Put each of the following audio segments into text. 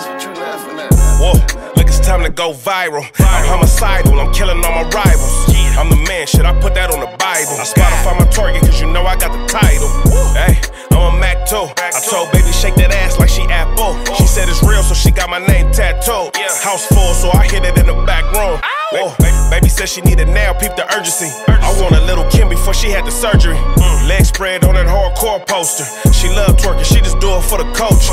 That's what you laughing at. Whoa, look, it's time to go viral. I'm homicidal, I'm killing all my rivals. I'm the man, shit, I put that on the Bible. I Spotify my target, cause you know I got the title. Hey, I'm a Mac too. I told baby, shake that ass like she Apple. She said it's real, so she got my name tattooed. House full, so I hit it in the back room. Whoa, baby said she need it now, peep the urgency. I want a little Kim before she had the surgery. Leg spread on that hardcore poster. She love twerking, she just do it for the coach.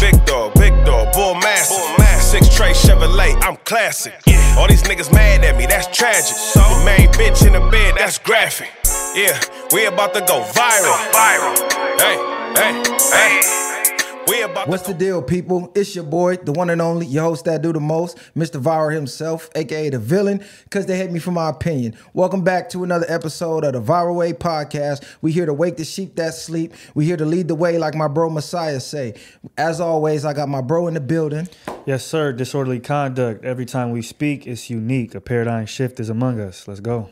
Big dog, big dog, bull master. Six tray Chevrolet, I'm classic. All these niggas mad at me, that's tragic. The main bitch in the bed, that's graphic. Yeah, we about to go viral. Viral. Hey, hey, hey. About What's to the deal, people? It's your boy, the one and only, your host that do the most, Mr. Viral himself, aka the villain, because they hate me for my opinion. Welcome back to another episode of the Viral Way Podcast. We here to wake the sheep that sleep. We here to lead the way, like my bro Messiah say. As always, I got my bro in the building. Yes, sir. Disorderly conduct. Every time we speak, it's unique. A paradigm shift is among us. Let's go.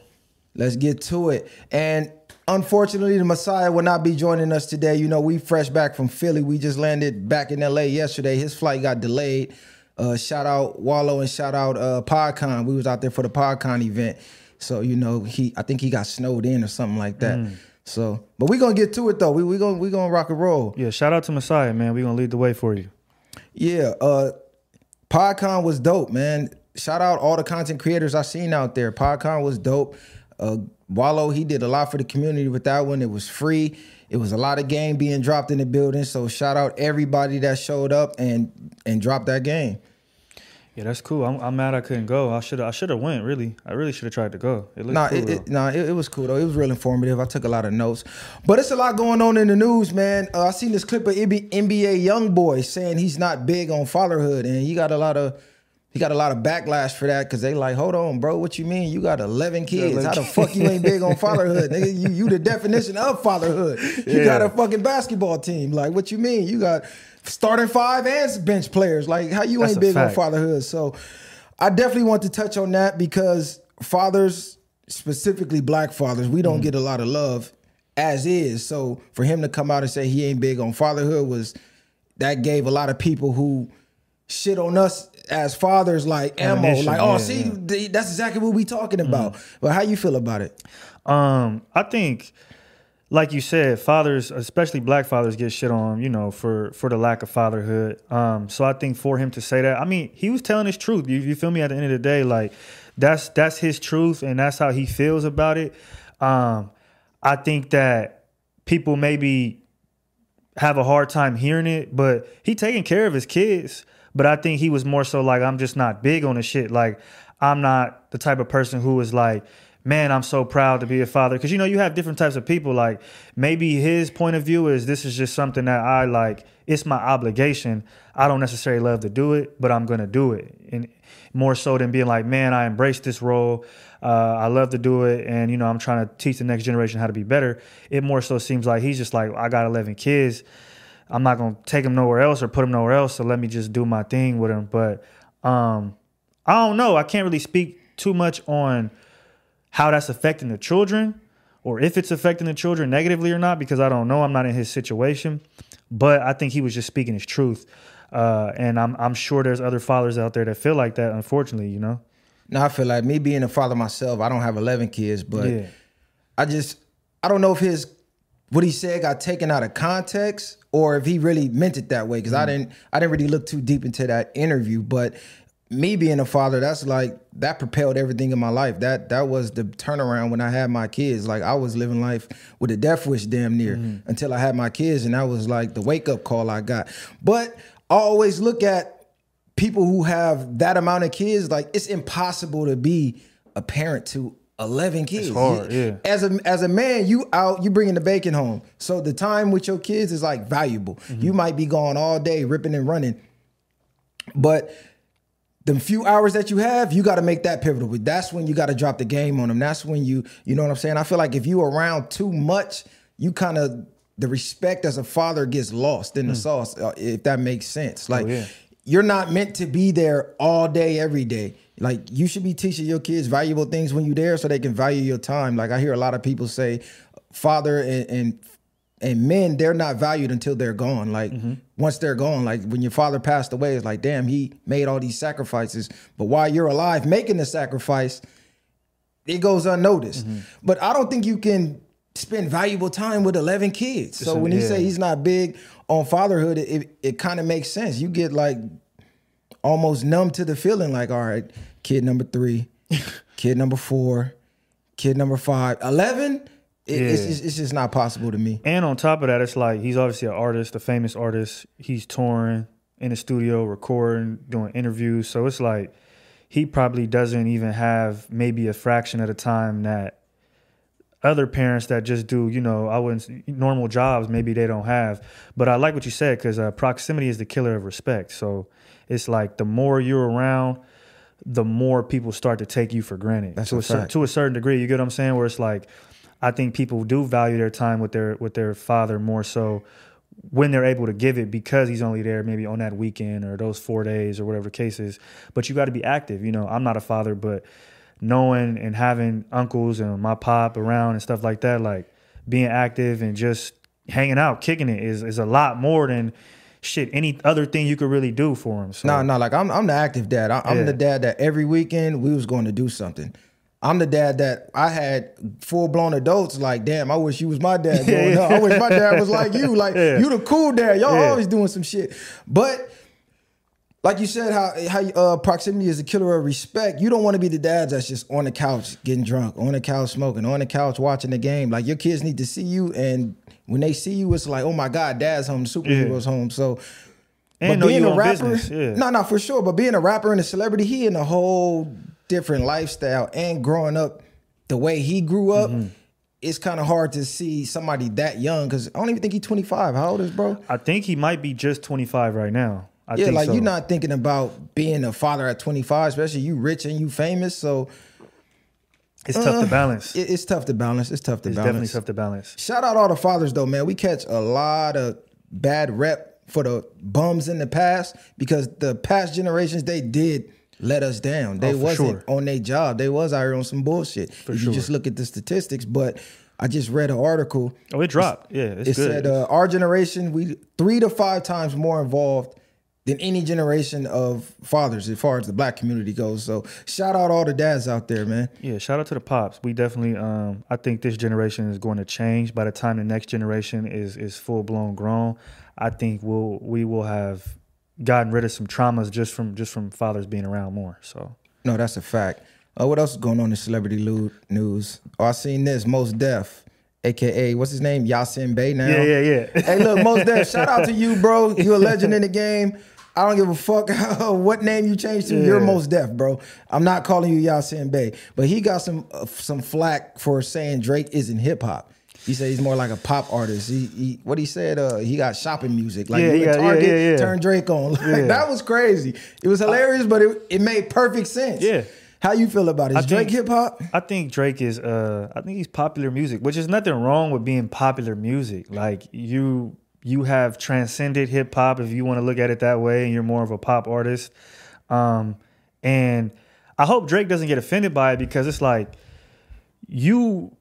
Let's get to it. And unfortunately, the Messiah will not be joining us today. You know, we fresh back from Philly. We just landed back in LA yesterday. His flight got delayed. Uh, shout out Wallo and shout out uh, PodCon. We was out there for the PodCon event. So, you know, he I think he got snowed in or something like that. So, but we're gonna get to it though. We we gonna we gonna rock and roll. Yeah, shout out to Messiah, man. we going to lead the way for you. Yeah, uh PodCon was dope, man. Shout out all the content creators I seen out there. PodCon was dope. Uh Wallo, he did a lot for the community with that one. It was free. It was a lot of game being dropped in the building. So shout out everybody that showed up and and dropped that game. Yeah, that's cool. I'm, I'm mad I couldn't go. I should I should have went, really. I really should have tried to go. It looked Nah, cool, it, it, nah, it, it was cool though. It was real informative. I took a lot of notes, but it's a lot going on in the news, man. Uh, I seen this clip of NBA NBA young boy saying he's not big on fatherhood, and he got a lot of he got a lot of backlash for that because they like, hold on, bro, what you mean? You got eleven kids? How the fuck you ain't big on fatherhood, nigga? You you the definition of fatherhood. You got a fucking basketball team. Like, what you mean? You got starting five and bench players. Like, how you That's ain't big on fatherhood? So, I definitely want to touch on that because fathers, specifically black fathers, we Mm. don't get a lot of love as is. So for him to come out and say he ain't big on fatherhood was that gave a lot of people who shit on us as fathers like ammo. Like, oh, yeah, see, yeah. That's exactly what we talking about. But how you feel about it? Um, I think, like you said, fathers, especially black fathers, get shit on, you know, for for the lack of fatherhood. Um, so I think for him to say that, I mean, he was telling his truth. You, you feel me? At the end of the day, like that's that's his truth, and that's how he feels about it. Um, I think that people maybe have a hard time hearing it, but he taking care of his kids. But I think he was more so like, I'm just not big on the shit. Like, I'm not the type of person who is like, man, I'm so proud to be a father. Cause you know, you have different types of people. Like, maybe his point of view is this is just something that I like, it's my obligation. I don't necessarily love to do it, but I'm gonna do it. And more so than being like, man, I embrace this role. Uh, I love to do it, and you know, I'm trying to teach the next generation how to be better. It more so seems like he's just like, I got 11 kids. I'm not gonna take him nowhere else or put him nowhere else. So let me just do my thing with him. But um, I don't know. I can't really speak too much on how that's affecting the children or if it's affecting the children negatively or not because I don't know. I'm not in his situation. But I think he was just speaking his truth. Uh, and I'm I'm sure there's other fathers out there that feel like that, unfortunately, you know. Now I feel like me being a father myself, I don't have 11 kids, but Yeah. I just I don't know if his what he said got taken out of context or if he really meant it that way because Mm. I didn't I didn't really look too deep into that interview, but me being a father, that's like that propelled everything in my life. That that was the turnaround when I had my kids. Like I was living life with a death wish damn near Mm-hmm. until I had my kids, and that was like the wake up call I got. But I always look at people who have that amount of kids, like it's impossible to be a parent to 11 kids. hard, yeah. As a as a man, you out, you bringing the bacon home. So the time with your kids is like valuable. Mm-hmm. You might be gone all day ripping and running. But the few hours that you have, you got to make that pivotal. But that's when you got to drop the game on them. That's when you, you know what I'm saying? I feel like if you around too much, you kind of the respect as a father gets lost in the sauce, uh, if that makes sense. Like yeah. you're not meant to be there all day, every day. Like you should be teaching your kids valuable things when you're there, so they can value your time. Like I hear a lot of people say, father and and, and men they're not valued until they're gone. Like Mm-hmm. once they're gone, like when your father passed away, it's like damn, he made all these sacrifices. But while you're alive making the sacrifice, it goes unnoticed. Mm-hmm. But I don't think you can spend valuable time with 11 kids. So when he yeah. say he's not big on fatherhood, it, it kind of makes sense. You get like almost numb to the feeling like, all right, kid number three, kid number four, kid number five, 11, it, it's, Yeah. it's, it's just not possible to me. And on top of that, it's like he's obviously an artist, a famous artist. He's touring in the studio, recording, doing interviews. So it's like he probably doesn't even have maybe a fraction of the time that other parents that just do, you know, I wouldn't normal jobs maybe they don't have. But I like what you said because uh, proximity is the killer of respect. So it's like the more you're around, the more people start to take you for granted. That's to a cer- to a certain degree. You get what I'm saying? Where it's like, I think people do value their time with their with their father more so when they're able to give it because he's only there maybe on that weekend or those four days or whatever the case is. But you got to be active. You know, I'm not a father, but knowing and having uncles and my pop around and stuff like that, like being active and just hanging out, kicking it is is a lot more than shit any other thing you could really do for him. So No, no, like I'm I'm the active dad. I, I'm Yeah. the dad that every weekend we was going to do something. I'm the dad that I had full blown adults like, damn, I wish you was my dad growing up. I wish my dad was like you. Like Yeah. you the cool dad. Y'all Yeah. always doing some shit. But like you said, how how uh, proximity is a killer of respect. You don't want to be the dads that's just on the couch getting drunk, on the couch smoking, on the couch watching the game. Like your kids need to see you, and when they see you, it's like, oh my god, dad's home, the superhero's home. So. And know you own business, yeah. no, no, for sure. But being a rapper and a celebrity, he in a whole different lifestyle. And growing up the way he grew up, Mm-hmm. it's kind of hard to see somebody that young. Because I don't even think he's 25. How old is bro? I think he might be just 25 right now. I yeah, like so. you're not thinking about being a father at 25, especially you rich and you famous. So It's tough to balance. it- it's tough to balance. It's tough to balance. it's definitely tough to balance. Shout out all the fathers though, man. We catch a lot of bad rep for the bums in the past because the past generations they did let us down. They Oh, wasn't sure. on their job. They was out here on some bullshit. For if you just look at the statistics, but I just read an article. Oh, it dropped. Yeah, it's It good. said uh, our generation we three to five times more involved than any generation of fathers as far as the black community goes. So shout out all the dads out there, man. Yeah, shout out to the pops. We definitely um I think this generation is going to change by the time the next generation is is full blown grown. I think we'll we will have gotten rid of some traumas just from just from fathers being around more. So No, that's a fact. Uh, what else is going on in celebrity news? Oh, I seen this. Mos Def, aka what's his name, Yasin Bey. Now, Yeah, yeah, yeah. hey, look, Mos Def. shout out to you, bro. You're a legend in the game. I don't give a fuck what name you changed to. You're Mos Def, bro. I'm not calling you Yasin Bey, but he got some uh, some flack for saying Drake isn't hip hop. He said he's more like a pop artist. He, he what he said. Uh, he got shopping music. Like Yeah, you he in got- yeah, Target, yeah, yeah. turn Drake on. Like, Yeah. That was crazy. It was hilarious, but it, it made perfect sense. Yeah. How you feel about it? Is I Drake hip hop? I think Drake is uh I think he's popular music, which is nothing wrong with being popular music. Like you you have transcended hip hop if you want to look at it that way and you're more of a pop artist. Um and I hope Drake doesn't get offended by it because it's like you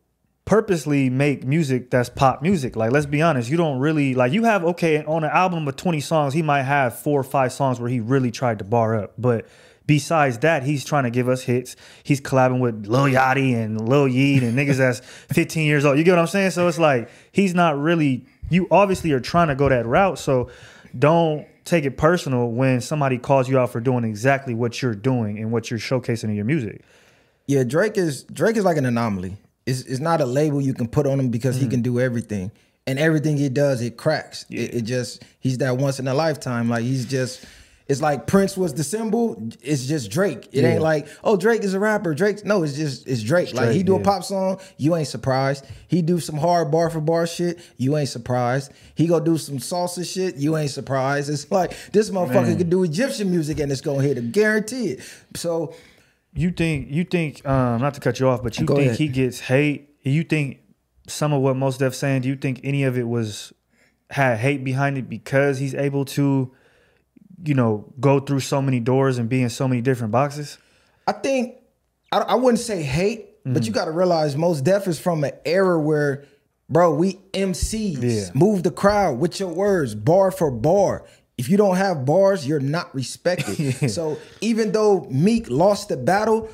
purposely make music that's pop music. Like, let's be honest, you don't really like you have okay on an album of 20 songs, he might have four or five songs where he really tried to bar up. But besides that, he's trying to give us hits. He's collabing with Lil Yachty and Lil Yeat and niggas that's 15 years old. You get what I'm saying? So it's like he's not really you obviously are trying to go that route. So don't take it personal when somebody calls you out for doing exactly what you're doing and what you're showcasing in your music. Yeah, Drake is Drake is like an anomaly. It's, it's not a label you can put on him because he can mm-hmm. do everything, and everything he does it cracks. It, it just he's that once in a lifetime. Like he's just. It's like Prince was the symbol. It's just Drake. It Yeah. ain't like oh Drake is a rapper. Drake no, it's just it's Drake. like he Drake, do a pop song, you ain't surprised. He do some hard bar for bar shit, you ain't surprised. He go do some salsa shit, you ain't surprised. It's like this motherfucker Man. could do Egyptian music and it's gonna hit him, guarantee it. So You think you think um not to cut you off, but you think ahead. he gets hate? You think some of what Mos Def saying? Do you think any of it was had hate behind it because he's able to, you know, go through so many doors and be in so many different boxes? I think I, I wouldn't say hate, but you Mm. got to realize Mos Def is from an era where bro, we MCs. Yeah. Move the crowd with your words, bar for bar. If you don't have bars, you're not respected. so even though Meek lost the battle,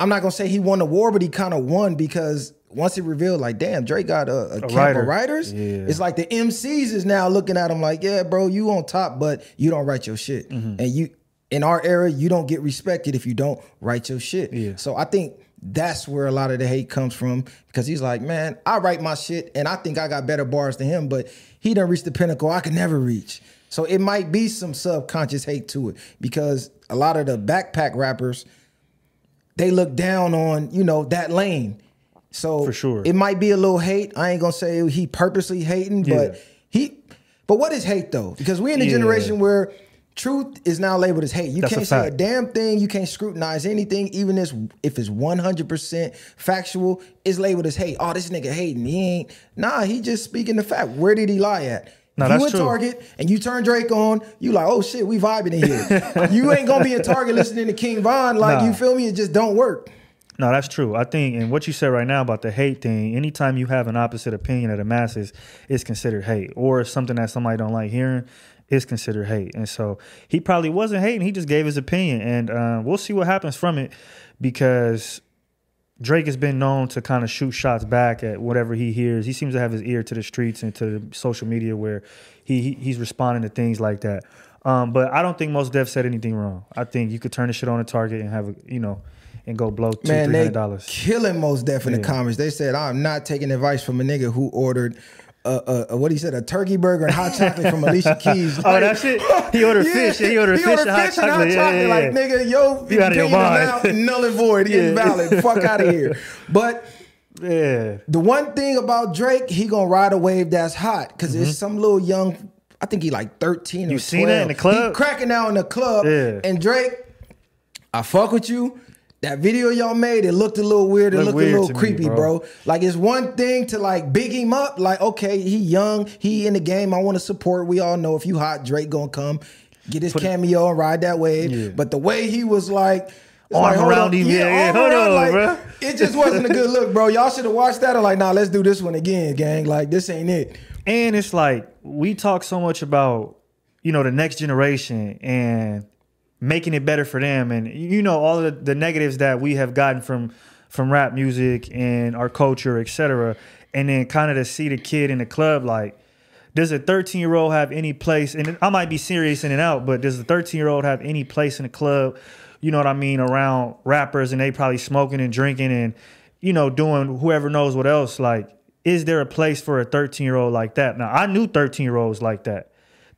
I'm not gonna say he won the war, but he kind of won because once it revealed, like, damn, Drake got a, a, camp writer. of writers. Yeah. It's like the MCs is now looking at him like, yeah, bro, you on top, but you don't write your shit. Mm-hmm. And you in our era, you don't get respected if you don't write your shit. Yeah. So I think that's where a lot of the hate comes from because he's like, man, I write my shit and I think I got better bars than him, but he done reached the pinnacle I could never reach. So it might be some subconscious hate to it because a lot of the backpack rappers, they look down on, you know, that lane. So For sure. it might be a little hate. I ain't gonna say he purposely hating, Yeah. but he but what is hate though? Because we're in a Yeah. generation where truth is now labeled as hate. You That's can't say a damn thing, you can't scrutinize anything, even if, if it's 100% factual, it's labeled as hate. Oh, this nigga hating. He ain't. Nah, he just speaking the fact. Where did he lie at? No, you in true. Target and you turn Drake on, you like, oh shit, we vibing in here. you ain't gonna be in Target listening to King Von. Like, Nah. you feel me? It just don't work. No, that's true. I think, and what you said right now about the hate thing, anytime you have an opposite opinion of the masses, it's considered hate. Or something that somebody don't like hearing, is considered hate. And so he probably wasn't hating. He just gave his opinion. And uh, we'll see what happens from it because Drake has been known to kind of shoot shots back at whatever he hears. He seems to have his ear to the streets and to the social media where he, he he's responding to things like that. Um, but I don't think Mos Def said anything wrong. I think you could turn the shit on a target and have a you know and go blow two Man, three hundred dollars. killing Mos Def in the comments. They said I'm not taking advice from a nigga who ordered a, a, a what he said a turkey burger and hot chocolate from Alicia Keys. Oh, that shit. He ordered fish. Yeah, he ordered fish and hot chocolate. Yeah, yeah, Like nigga, yo, You out of your mind. now null and void, Yeah. invalid. Fuck out of here. But Yeah, the one thing about Drake, he gonna ride a wave that's hot because there's some little young. I think he like 13 or Mm-hmm. You seen that in the club? He cracking out in the club. Yeah. And Drake, I fuck with you. That video y'all made, it looked a little weird. It Looked looked weird a little to me, creepy, bro. bro. Like it's one thing to like big him up, like okay, he young, he in the game. I want to support. We all know if you hot, Drake gonna come get his cameo and ride that wave. Yeah. But the way he was like. Arm like, around him, yeah, yeah, hold around, on, like, bro. It just wasn't a good look, bro. Y'all should have watched that and like, nah, let's do this one again, gang. Like this ain't it. and it's like we talk so much about you know the next generation and making it better for them, and you know all the, the negatives that we have gotten from from rap music and our culture, etc. And then kind of to see the kid in the club like. Does a 13 year old have any place? And I might be serious in and out, but does a 13 year old have any place in the club? You know what I mean? Around rappers and they probably smoking and drinking and, you know, doing whoever knows what else. Like, is there a place for a 13 year old like that? Now, I knew 13 year olds like that.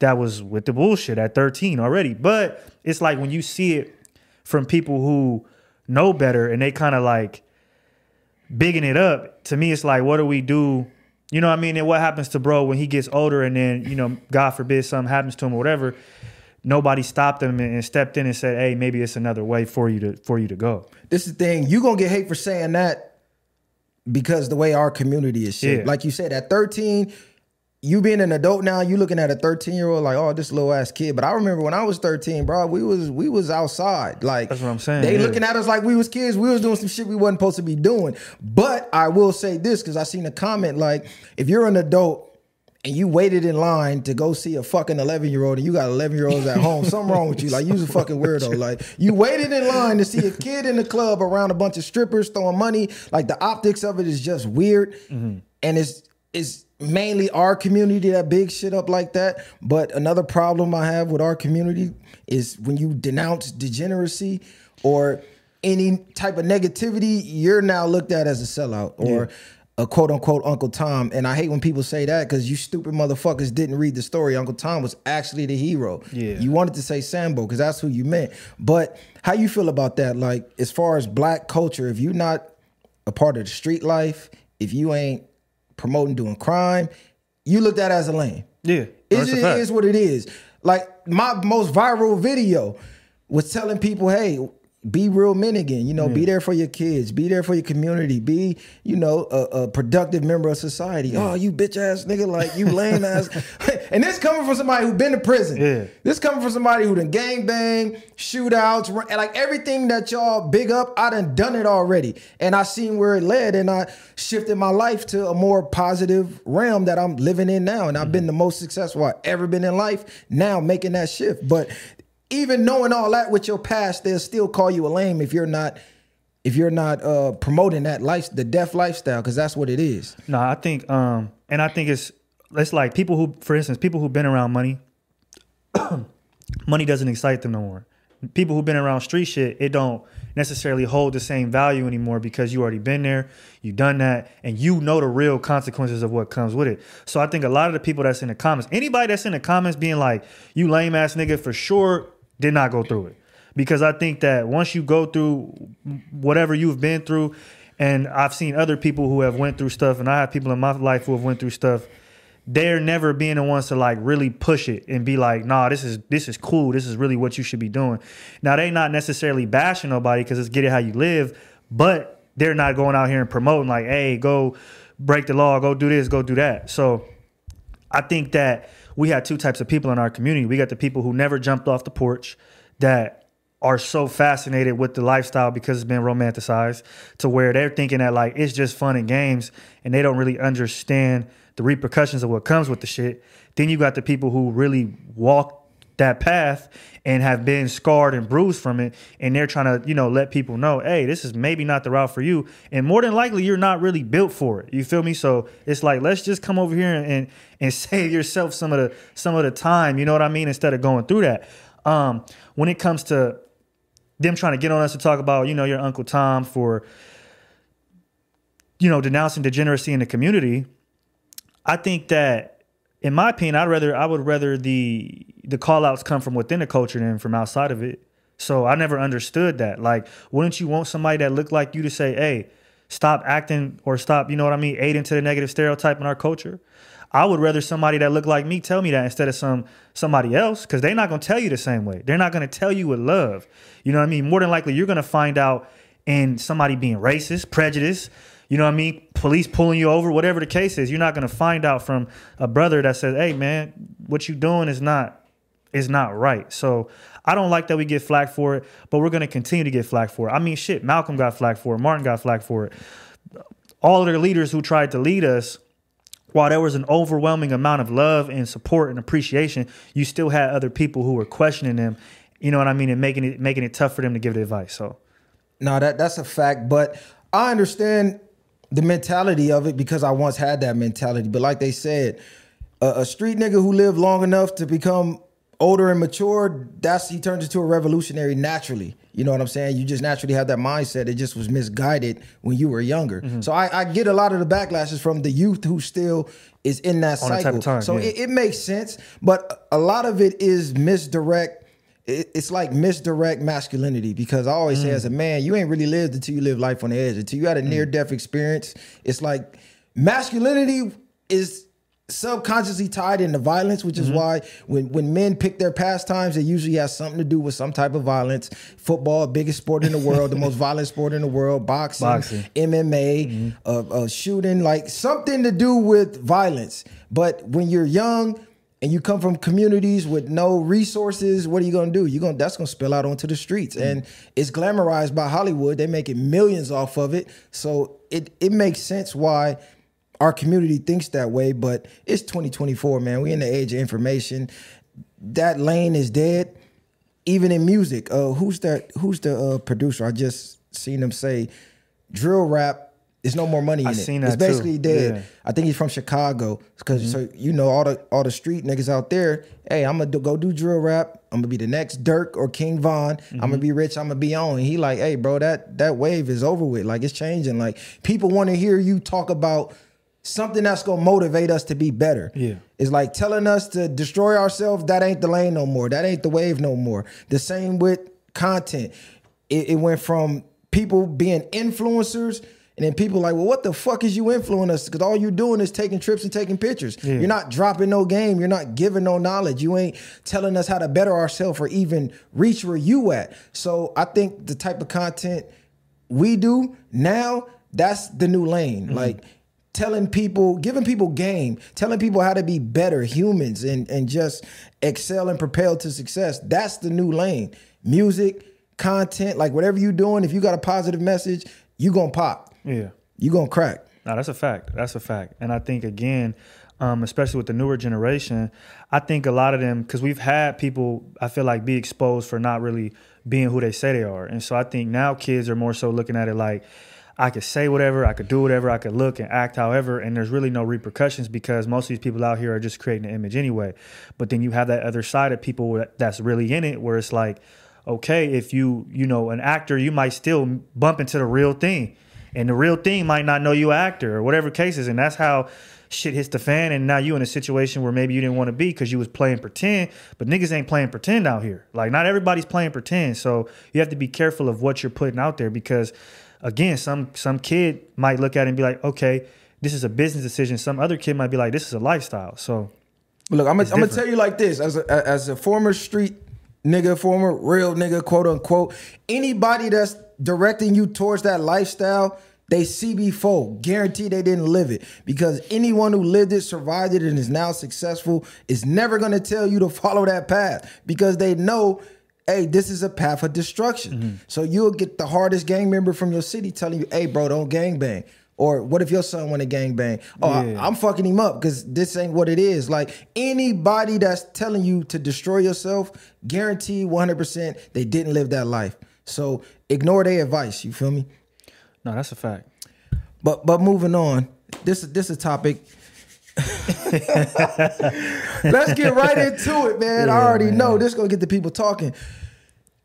That was with the bullshit at 13 already. But it's like when you see it from people who know better and they kind of like bigging it up, to me, it's like, what do we do? You know what I mean? And what happens to bro when he gets older and then, you know, God forbid something happens to him or whatever, nobody stopped him and stepped in and said, hey, maybe it's another way for you to for you to go. This is the thing. You gonna get hate for saying that because the way our community is shaped. Yeah. Like you said, at 13, you being an adult now, you looking at a 13 year old like, oh, this little ass kid. But I remember when I was 13, bro, we was we was outside. Like That's what I'm saying, They yeah. looking at us like we was kids. We was doing some shit we wasn't supposed to be doing. But I will say this because I seen a comment like, if you're an adult and you waited in line to go see a fucking 11 year old and you got 11 year olds at home, something wrong with you. Like, you's a fucking weirdo. Like, you waited in line to see a kid in the club around a bunch of strippers throwing money. Like, the optics of it is just weird. Mm-hmm. And it's, it's mainly our community that big shit up like that. But another problem I have with our community is when you denounce degeneracy or any type of negativity, you're now looked at as a sellout or a quote unquote Uncle Tom. And I hate when people say that because you stupid motherfuckers didn't read the story. Uncle Tom was actually the hero. Yeah. You wanted to say Sambo because that's who you meant. But how you feel about that? Like as far as black culture, if you're not a part of the street life, if you ain't promoting doing crime, you looked at as a lame. Yeah. It that's a just fact. is what it is. Like my most viral video was telling people, hey, be real men again. You know, be there for your kids, be there for your community, be you know a, a productive member of society. Oh, you bitch ass nigga, like you lame ass. and this coming from somebody who been to prison. Yeah. This coming from somebody who done gang bang, shootouts, run- like everything that y'all big up. I done done it already, and I seen where it led, and I shifted my life to a more positive realm that I'm living in now, and I've mm-hmm. been the most successful I've ever been in life. Now making that shift, but even knowing all that with your past, they'll still call you a lame if you're not if you're not uh promoting that life the deaf lifestyle because that's what it is. No, I think, um, and I think it's it's like people who, for instance, people who've been around money, money doesn't excite them no more. People who've been around street shit, it don't necessarily hold the same value anymore because you already been there, you done that, and you know the real consequences of what comes with it. So I think a lot of the people that's in the comments, anybody that's in the comments being like, "You lame ass nigga," for sure did not go through it because I think that once you go through whatever you've been through, and I've seen other people who have went through stuff, and I have people in my life who have went through stuff. They're never being the ones to like really push it and be like, nah, this is this is cool. This is really what you should be doing. Now they not necessarily bashing nobody because it's get it how you live, but they're not going out here and promoting like, hey, go break the law, go do this, go do that. So I think that we had two types of people in our community. We got the people who never jumped off the porch that are so fascinated with the lifestyle because it's been romanticized to where they're thinking that like it's just fun and games and they don't really understand the repercussions of what comes with the shit. Then you got the people who really walk that path and have been scarred and bruised from it and they're trying to you know let people know hey this is maybe not the route for you and more than likely you're not really built for it. You feel me? So it's like let's just come over here and and save yourself some of the some of the time you know what i mean instead of going through that. Um when it comes to them trying to get on us to talk about you know your uncle tom for you know denouncing degeneracy in the community I think that, in my opinion, I'd rather I would rather the the call outs come from within the culture than from outside of it. So I never understood that. Like, wouldn't you want somebody that looked like you to say, "Hey, stop acting or stop," you know what I mean, aiding to the negative stereotype in our culture? I would rather somebody that looked like me tell me that instead of some somebody else, because they're not gonna tell you the same way. They're not gonna tell you with love. You know what I mean? More than likely, you're gonna find out in somebody being racist, prejudiced. You know what I mean? Police pulling you over, whatever the case is, you're not gonna find out from a brother that says, "Hey, man, what you doing is not is not right." So I don't like that we get flack for it, but we're gonna continue to get flack for it. I mean, shit, Malcolm got flack for it, Martin got flack for it. All of their leaders who tried to lead us while there was an overwhelming amount of love and support and appreciation, you still had other people who were questioning them. You know what I mean, and making it making it tough for them to give the advice. So No, that that's a fact, but I understand the mentality of it because I once had that mentality. But like they said, a, a street nigga who lived long enough to become older and mature, that's he turns into a revolutionary naturally. You know what I'm saying? You just naturally have that mindset. It just was misguided when you were younger. Mm-hmm. So I, I get a lot of the backlashes from the youth who still is in that On cycle. time, so yeah. it, it makes sense, but a lot of it is misdirect. It, it's like misdirect masculinity because I always say, Mm. as a man, you ain't really lived until you live life on the edge. Until you had a near death experience, it's like masculinity is subconsciously tied into violence, which is Mm-hmm. why when when men pick their pastimes, it usually has something to do with some type of violence. Football, biggest sport in the world, the most violent sport in the world. Boxing, Boxing. MMA, uh, uh, shooting, like something to do with violence. But when you're young and you come from communities with no resources, what are you gonna do? You're gonna that's gonna spill out onto the streets, and it's glamorized by Hollywood. They're making millions off of it, so it it makes sense why our community thinks that way. But it's 2024, man. We in the age of information. That lane is dead even in music, uh, who's that? Who's the uh, producer? I just seen him say, drill rap. There's no more money in I it. seen it's that too. basically dead. Yeah. I think he's from Chicago because so mm-hmm. you know all the all the street niggas out there. Hey, I'm gonna do, go do drill rap. I'm gonna be the next Durk or King Von. I'm gonna be mm-hmm. rich. I'm gonna be on. And he like, hey, bro, that that wave is over with. Like it's changing. Like people want to hear you talk about something that's gonna motivate us to be better. Yeah. It's like telling us to destroy ourselves. That ain't the lane no more. That ain't the wave no more. The same with content. It, it went from people being influencers And then people like, well, what the fuck is you influencing us? Because all you're doing is taking trips and taking pictures. Yeah. You're not dropping no game. You're not giving no knowledge. You ain't telling us how to better ourselves or even reach where you at. So I think the type of content we do now, that's the new lane. Mm-hmm. Like telling people, giving people game, telling people how to be better humans and and just excel and propel to success. That's the new lane. Music, content, like whatever you're doing, if you got a positive message, you gonna pop. Yeah. You gonna crack. No, that's a fact. That's a fact. And I think again, um, especially with the newer generation, I think a lot of them because we've had people I feel like be exposed for not really being who they say they are, and so I think now kids are more so looking at it like. I could say whatever, I could do whatever, I could look and act however, and there's really no repercussions because most of these people out here are just creating an image anyway. But then you have that other side of people that's really in it, where it's like, okay, if you, you know, an actor, you might still bump into the real thing and the real thing might not know you actor or whatever cases and that's how shit hits the fan and now you in a situation where maybe you didn't want to be because you was playing pretend but niggas ain't playing pretend out here. Like not everybody's playing pretend so you have to be careful of what you're putting out there because again some some kid might look at it and be like okay this is a business decision. Some other kid might be like this is a lifestyle. So look, I'm gonna, I'm gonna tell you like this: as a as a former street nigga, former real nigga, quote unquote, anybody that's directing you towards that lifestyle, they see before. Guarantee they didn't live it because anyone who lived it, survived it, and is now successful is never gonna tell you to follow that path because they know. Hey, this is a path of destruction. Mm-hmm. So you'll get the hardest gang member from your city telling you, "Hey, bro, don't gang bang." Or what if your son went to gang bang? Oh, I- Yeah. I'm fucking him up because this ain't what it is. Like anybody that's telling you to destroy yourself, guarantee 100% they didn't live that life. So ignore their advice. You feel me? no that's a fact But but moving on. This is this is a topic. Let's get right into it, man. I already man. know this is gonna get the people talking.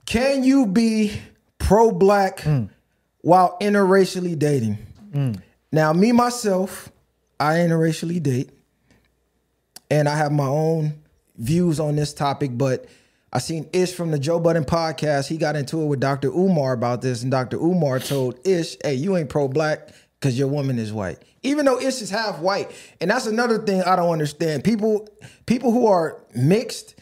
Can you be pro-black Mm. while interracially dating? Mm. Now, me myself, I interracially date, and I have my own views on this topic. But I seen Ish from the Joe Budden podcast. He got into it with Dr. Umar about this, and Dr. Umar told Ish, "Hey, you ain't pro-black because your woman is white." Even though Ish is half white, and that's another thing I don't understand. People, people who are mixed,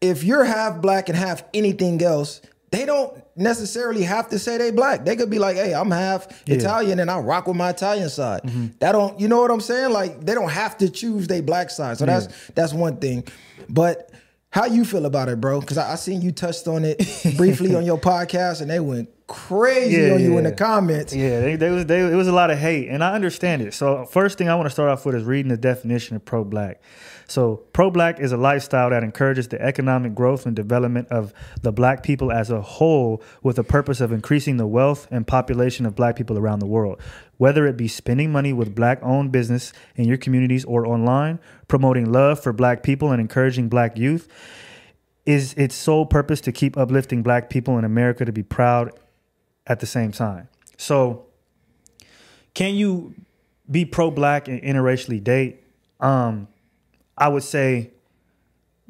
if you're half black and half anything else, they don't necessarily have to say they black. They could be like, "Hey, I'm half Italian and I rock with my Italian side." Mm-hmm. That don't, you know what I'm saying? Like they don't have to choose their black side. So that's that's one thing. But how you feel about it, bro? Because I, I seen you touched on it briefly on your podcast, and they went crazy Yeah, on you in the comments. Yeah, they, they was they, it was a lot of hate, and I understand it. So first thing I want to start off with is reading the definition of pro-black. So pro-black is a lifestyle that encourages the economic growth and development of the black people as a whole, with the purpose of increasing the wealth and population of black people around the world. Whether it be spending money with black-owned business in your communities or online, promoting love for black people and encouraging black youth, is its sole purpose to keep uplifting black people in America to be proud at the same time. So, can you be pro-black and interracially date? Um, I would say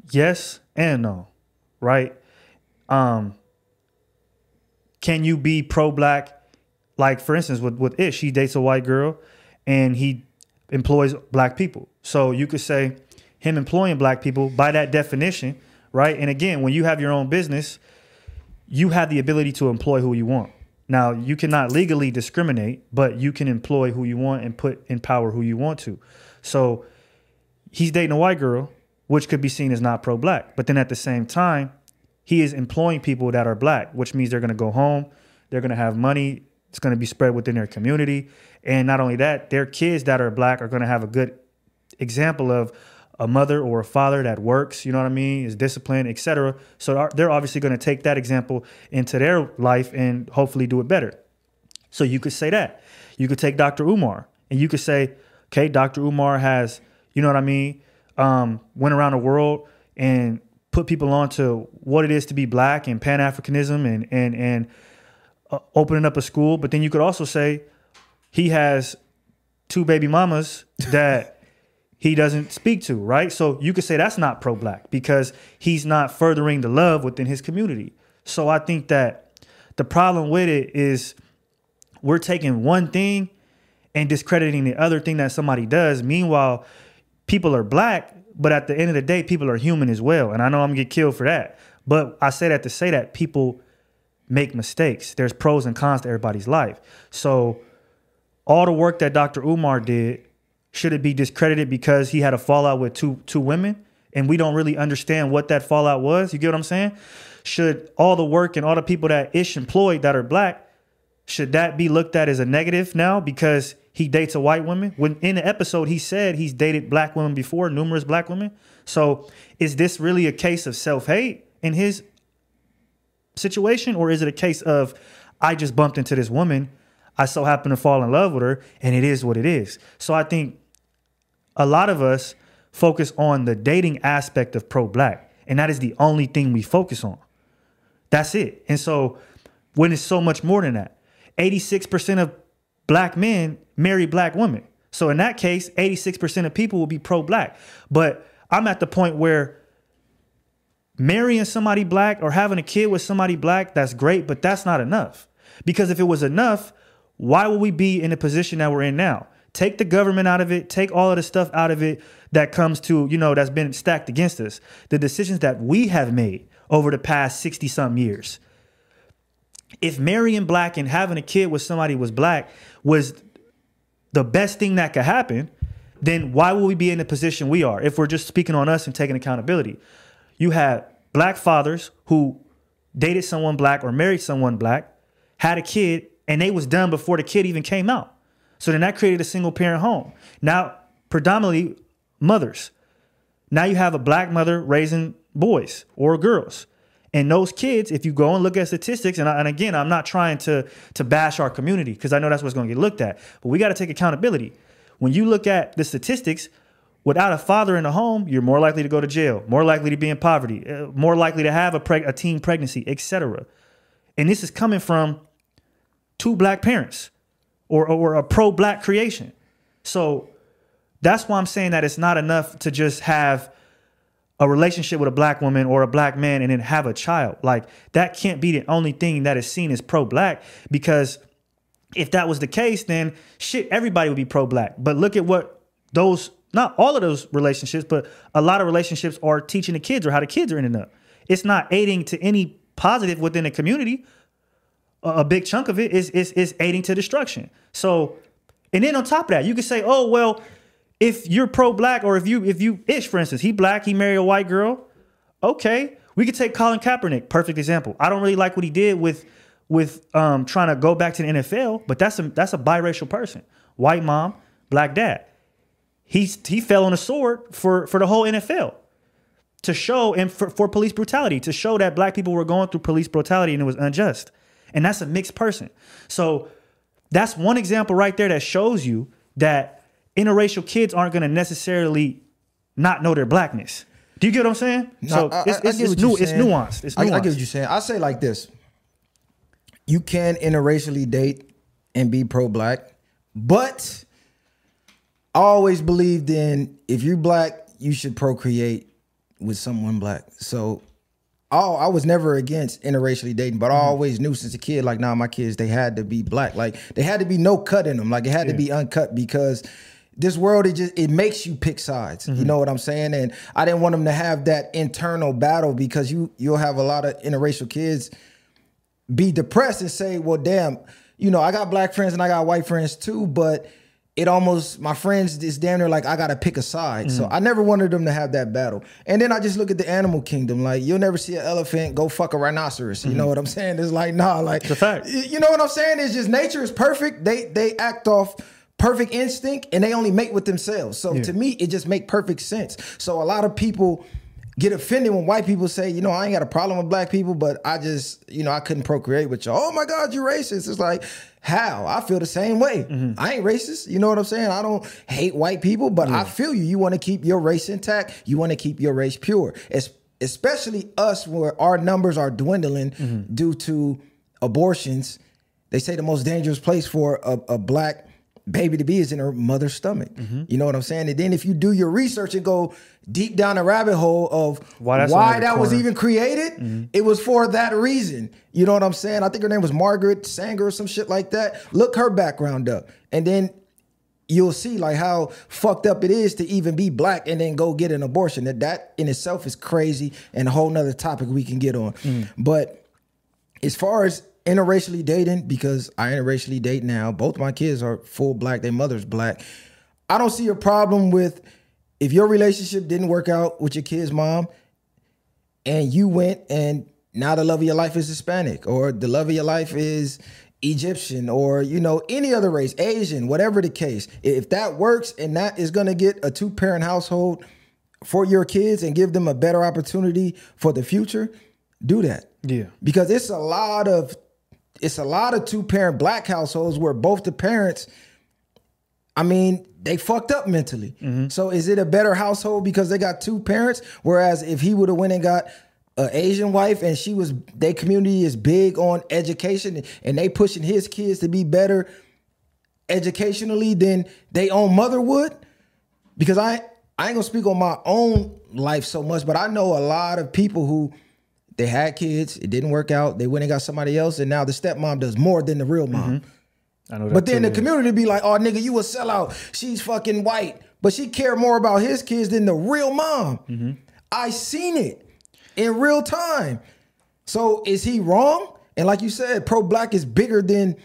yes and no, right? Um, can you be pro-black? Like for instance, with with Ish, he dates a white girl, and he employs black people. So you could say him employing black people by that definition, right? And again, when you have your own business, you have the ability to employ who you want. Now, you cannot legally discriminate, but you can employ who you want and put in power who you want to. So he's dating a white girl, which could be seen as not pro black. But then at the same time, he is employing people that are black, which means they're going to go home, they're going to have money, it's going to be spread within their community. And not only that, their kids that are black are going to have a good example of a mother or a father that works, you know what I mean, is disciplined, etc. So they're obviously going to take that example into their life and hopefully do it better. So you could say that. You could take Dr. Umar and you could say, okay, Dr. Umar has, you know what I mean, um, went around the world and put people on to what it is to be black and Pan Africanism and and and uh, opening up a school. But then you could also say he has two baby mamas that he doesn't speak to, right? So you could say that's not pro black because he's not furthering the love within his community. So I think that the problem with it is we're taking one thing and discrediting the other thing that somebody does. Meanwhile, people are black, but at the end of the day, people are human as well. And I know I'm gonna get killed for that. But I say that to say that people make mistakes. There's pros and cons to everybody's life. So all the work that Dr. Umar did, should it be discredited because he had a fallout with two two women and we don't really understand what that fallout was? You get what I'm saying? Should all the work and all the people that Ish employed that are black, should that be looked at as a negative now because he dates a white woman? When in the episode he said he's dated black women before, numerous black women. So is this really a case of self-hate in his situation, or is it a case of I just bumped into this woman, I so happen to fall in love with her, and it is what it is. So I think a lot of us focus on the dating aspect of pro black, and that is the only thing we focus on. That's it. And so when it's so much more than that, 86% of black men marry black women. So in that case, 86% of people will be pro black. But I'm at the point where marrying somebody black or having a kid with somebody black, that's great, but that's not enough. Because if it was enough, why would we be in the position that we're in now? Take the government out of it, take all of the stuff out of it that comes to, you know, that's been stacked against us. The decisions that we have made over the past 60 some years. If marrying black and having a kid with somebody was black was the best thing that could happen, then why would we be in the position we are if we're just speaking on us and taking accountability? You had black fathers who dated someone black or married someone black, had a kid, and they was done before the kid even came out. So then that created a single parent home. Now, predominantly mothers. Now you have a black mother raising boys or girls. And those kids, if you go and look at statistics, and, I, and again, I'm not trying to to bash our community because I know that's what's going to get looked at, but we got to take accountability. When you look at the statistics, without a father in the home, you're more likely to go to jail, more likely to be in poverty, uh, more likely to have a, preg- a teen pregnancy, etc. And this is coming from two black parents or, or a pro black creation. So that's why I'm saying that it's not enough to just have a relationship with a black woman or a black man and then have a child. Like that can't be the only thing that is seen as pro black because if that was the case, then shit, everybody would be pro black. But look at what those, not all of those relationships, but a lot of relationships are teaching the kids or how the kids are ending up. It's not aiding to any positive within the community. A, a big chunk of it is, is, is aiding to destruction. So, and then on top of that, you could say, oh, well, if you're pro black or if you if you ish for instance he black he married a white girl okay we could take colin kaepernick perfect example. I don't really like what he did with with um, trying to go back to the nfl but that's a that's a biracial person. White mom black dad. He he fell on a sword for for the whole nfl to show and for, for police brutality to show that black people were going through police brutality and it was unjust. And that's a mixed person. So that's one example right there that shows you that interracial kids aren't going to necessarily not know their blackness. Do you get what I'm saying? No, so I- it's, I- I it's, get it's, what you're nu- it's nuanced. It's I, nuanced. I get what you're saying. I say like this: you can interracially date and be pro-black, but I always believed in if you're black, you should procreate with someone black. So. Oh, I was never against interracially dating, but I Mm-hmm. always knew since a kid, like, nah, my kids, they had to be black. Like, they had to be no cut in them. Like, it had to be uncut because this world, it just, it makes you pick sides. Mm-hmm. You know what I'm saying? And I didn't want them to have that internal battle because you, you'll have a lot of interracial kids be depressed and say, well, damn, you know, I got black friends and I got white friends too, but it almost my friends is damn near like I gotta pick a side. So Mm-hmm. I never wanted them to have that battle. And then I just look at the animal kingdom. Like you'll never see an elephant go fuck a rhinoceros. You know what I'm saying? It's like nah, like Mm-hmm. a fact. You know what I'm saying? It's just nature is perfect. They they act off perfect instinct and they only mate with themselves. So to me, it just make perfect sense. So a lot of people get offended when white people say, you know, I ain't got a problem with black people, but I just, you know, I couldn't procreate with you. Oh my God, you're racist. It's like, how? I feel the same way. Mm-hmm. I ain't racist. You know what I'm saying? I don't hate white people, but I feel you. You want to keep your race intact. You want to keep your race pure. Es- especially us where our numbers are dwindling mm-hmm. due to abortions. They say the most dangerous place for a, a black baby to be is in her mother's stomach. Mm-hmm. You know what I'm saying? And then if you do your research and go deep down the rabbit hole of Why why, that's on every that was even created, Mm-hmm. it was for that reason. You know what I'm saying? I think her name was Margaret Sanger or some shit like that. Look her background up. And then you'll see like how fucked up it is to even be black and then go get an abortion. That that in itself is crazy and a whole nother topic we can get on. Mm. But as far as interracially dating, because I interracially date now, both my kids are full black, their mother's black. I don't see a problem with if your relationship didn't work out with your kid's mom and you went and now the love of your life is Hispanic or the love of your life is Egyptian or you know any other race, Asian, whatever the case. If that works and that is going to get a two parent household for your kids and give them a better opportunity for the future, do that. Yeah. Because it's a lot of it's a lot of two parent black households where both the parents I mean, they fucked up mentally. Mm-hmm. So is it a better household because they got two parents? Whereas if he would have went and got an Asian wife and she was their community is big on education and they pushing his kids to be better educationally than they own mother would. Because I I ain't gonna speak on my own life so much, but I know a lot of people who they had kids, it didn't work out, they went and got somebody else, and now the stepmom does more than the real mom. I know that. But then the community be like, "Oh, nigga, you a sellout. She's fucking white, but she care more about his kids than the real mom." Mm-hmm. I seen it in real time. So is he wrong? And like you said, pro black is bigger than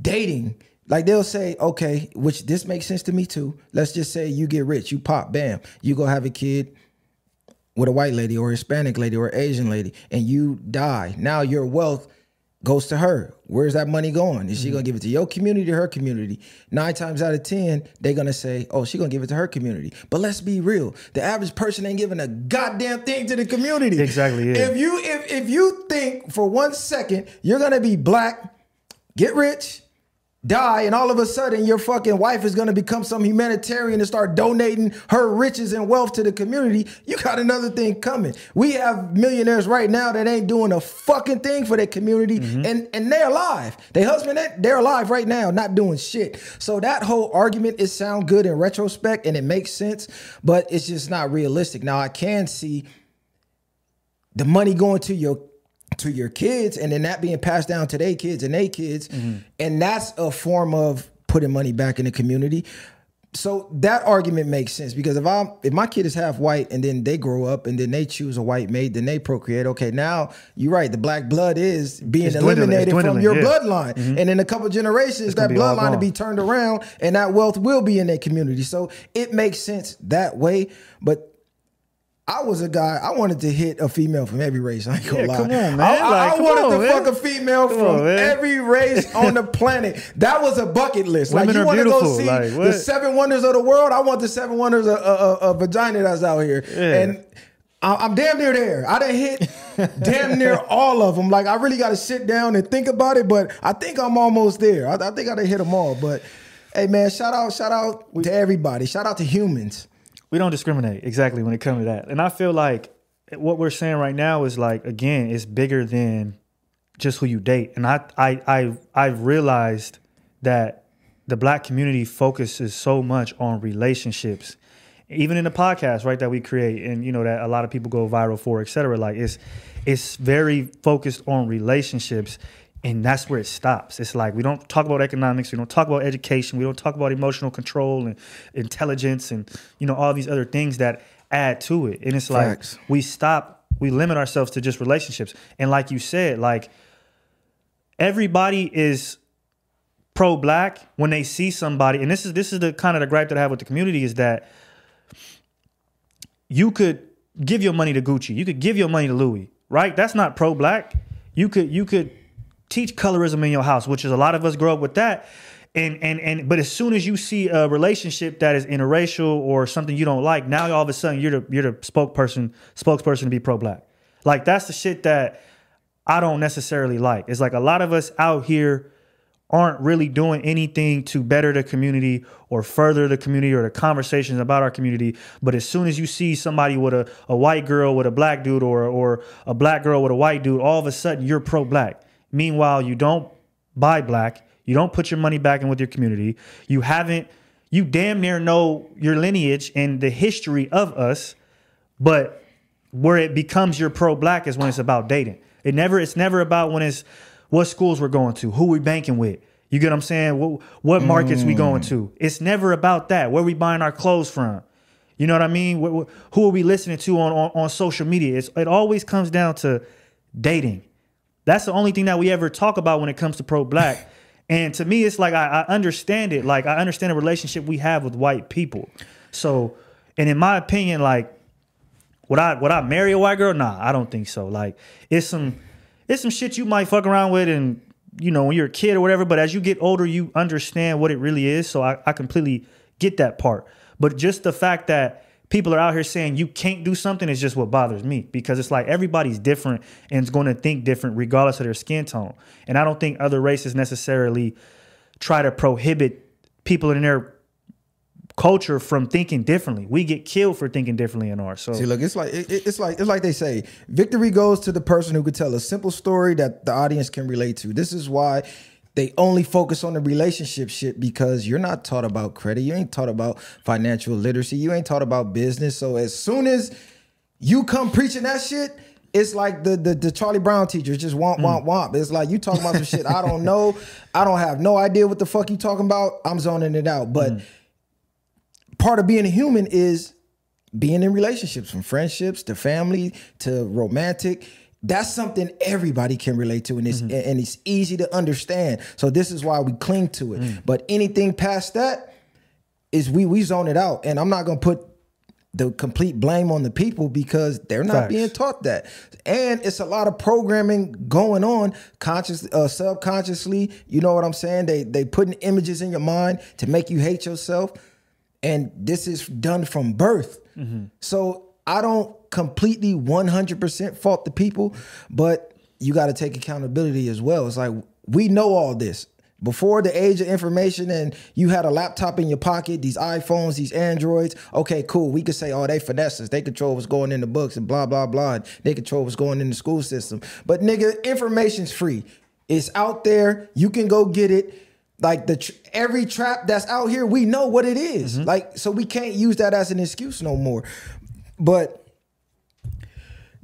dating. Like they'll say, okay, which this makes sense to me too. Let's just say you get rich, you pop, bam, you go have a kid with a white lady or Hispanic lady or Asian lady, and you die. Now your wealth goes to her. Where's that money going? Is she mm-hmm. gonna give it to your community or her community? Nine times out of ten, they're gonna say, "Oh, she gonna give it to her community." But let's be real: the average person ain't giving a goddamn thing to the community. Exactly, yeah. If you if if you think for one second you're gonna be black, get rich, die, and all of a sudden your fucking wife is gonna become some humanitarian and start donating her riches and wealth to the community, you got another thing coming. We have millionaires right now that ain't doing a fucking thing for their community, mm-hmm. and and they're alive. They husband, they're alive right now, not doing shit. So that whole argument is sound good in retrospect and it makes sense, but it's just not realistic. Now I can see the money going to your to your kids and then that being passed down to their kids and their kids and that's a form of putting money back in the community so that argument makes sense because if I'm if my kid is half white and then they grow up and then they choose a white mate, then they procreate. Okay, now you're right. The black blood is being It's dwindling, eliminated from your yeah. bloodline, and in a couple generations, that bloodline will be turned around, and that wealth will be in their community. So it makes sense that way, but. I was a guy. I wanted to hit a female from every race. I ain't gonna Yeah, lie. come on, man. I, Like, I wanted on, to man. fuck a female Come from on, every race on the planet. That was a bucket list. Women like you want to go see Like, the seven wonders of the world. I want the seven wonders of, of vagina that's out here. Yeah. And I'm damn near there. I done hit damn near all of them. Like I really got to sit down and think about it, but I think I'm almost there. I, I think I done hit them all. But hey, man, shout out, shout out to everybody. Shout out to humans. We don't discriminate exactly when it comes to that. And I feel like what we're saying right now is like again, it's bigger than just who you date. And I I I I've realized that the black community focuses so much on relationships. Even in the podcast, right, that we create and you know that a lot of people go viral for, et cetera. Like it's it's very focused on relationships and that's where it stops. It's like we don't talk about economics, we don't talk about education, we don't talk about emotional control and intelligence and you know all these other things that add to it. And it's like Facts. we stop, we limit ourselves to just relationships. And like you said, like everybody is pro black when they see somebody, and this is this is the kind of the gripe that I have with the community is that you could give your money to Gucci, you could give your money to Louis, right? That's not pro black. You could you could teach colorism in your house, which is a lot of us grow up with that. And and and but as soon as you see a relationship that is interracial or something you don't like, now all of a sudden you're the you're the spokesperson spokesperson to be pro black. Like that's the shit that I don't necessarily like. It's like a lot of us out here aren't really doing anything to better the community or further the community or the conversations about our community. But as soon as you see somebody with a, a white girl with a black dude or or a black girl with a white dude, all of a sudden you're pro black. Meanwhile, you don't buy black, You don't put your money back in with your community. You haven't. You damn near know your lineage and the history of us, but where it becomes your pro black is when it's about dating. It never. It's never about when it's what schools we're going to, who we banking with. You get what I'm saying? What, what markets we going mm. to? It's never about that. Where we buying our clothes from? You know what I mean? Wh- wh- Who are we listening to on, on, on social media? It's, it always comes down to dating. That's the only thing that we ever talk about when it comes to pro black. and to me, it's like I, I understand it. Like I understand the relationship we have with white people. So, and in my opinion, like would I would I marry a white girl? Nah, I don't think so. Like it's some it's some shit you might fuck around with and you know when you're a kid or whatever, but as you get older, you understand what it really is. So I, I completely get that part. But just the fact that people are out here saying you can't do something is just what bothers me because it's like everybody's different and is going to think different regardless of their skin tone. And I don't think other races necessarily try to prohibit people in their culture from thinking differently. We get killed for thinking differently in ours. So See, look, it's like it- it's like it's like they say, victory goes to the person who could tell a simple story that the audience can relate to. This is why they only focus on the relationship shit because you're not taught about credit, you ain't taught about financial literacy, you ain't taught about business. So as soon as you come preaching that shit. It's like the, the the Charlie Brown teachers just womp womp mm. womp. It's like you talking about some shit I don't know. I don't have no idea what the fuck you talking about. I'm zoning it out. But mm. part of being a human is being in relationships from friendships to family to romantic that's something everybody can relate to and it's mm-hmm. and it's easy to understand. So this is why we cling to it. Mm. But anything past that is we we zone it out. And i'm not gonna put the complete blame on the people because they're not Facts. being taught that. And it's a lot of programming going on conscious uh, subconsciously. You know what i'm saying? They they putting images in your mind to make you hate yourself. And this is done from birth. Mm-hmm. So I don't completely 100% fault the people, but you got to take accountability as well. It's like we know all this. Before the age of information and you had a laptop in your pocket, these iPhones, these Androids, okay, cool. We could say, oh, they finesses. They control what's going in the books and blah, blah, blah. They control what's going in the school system. But nigga, information's free. It's out there. You can go get it like the tr- every trap that's out here we know what it is. Mm-hmm. like so we can't use that as an excuse no more but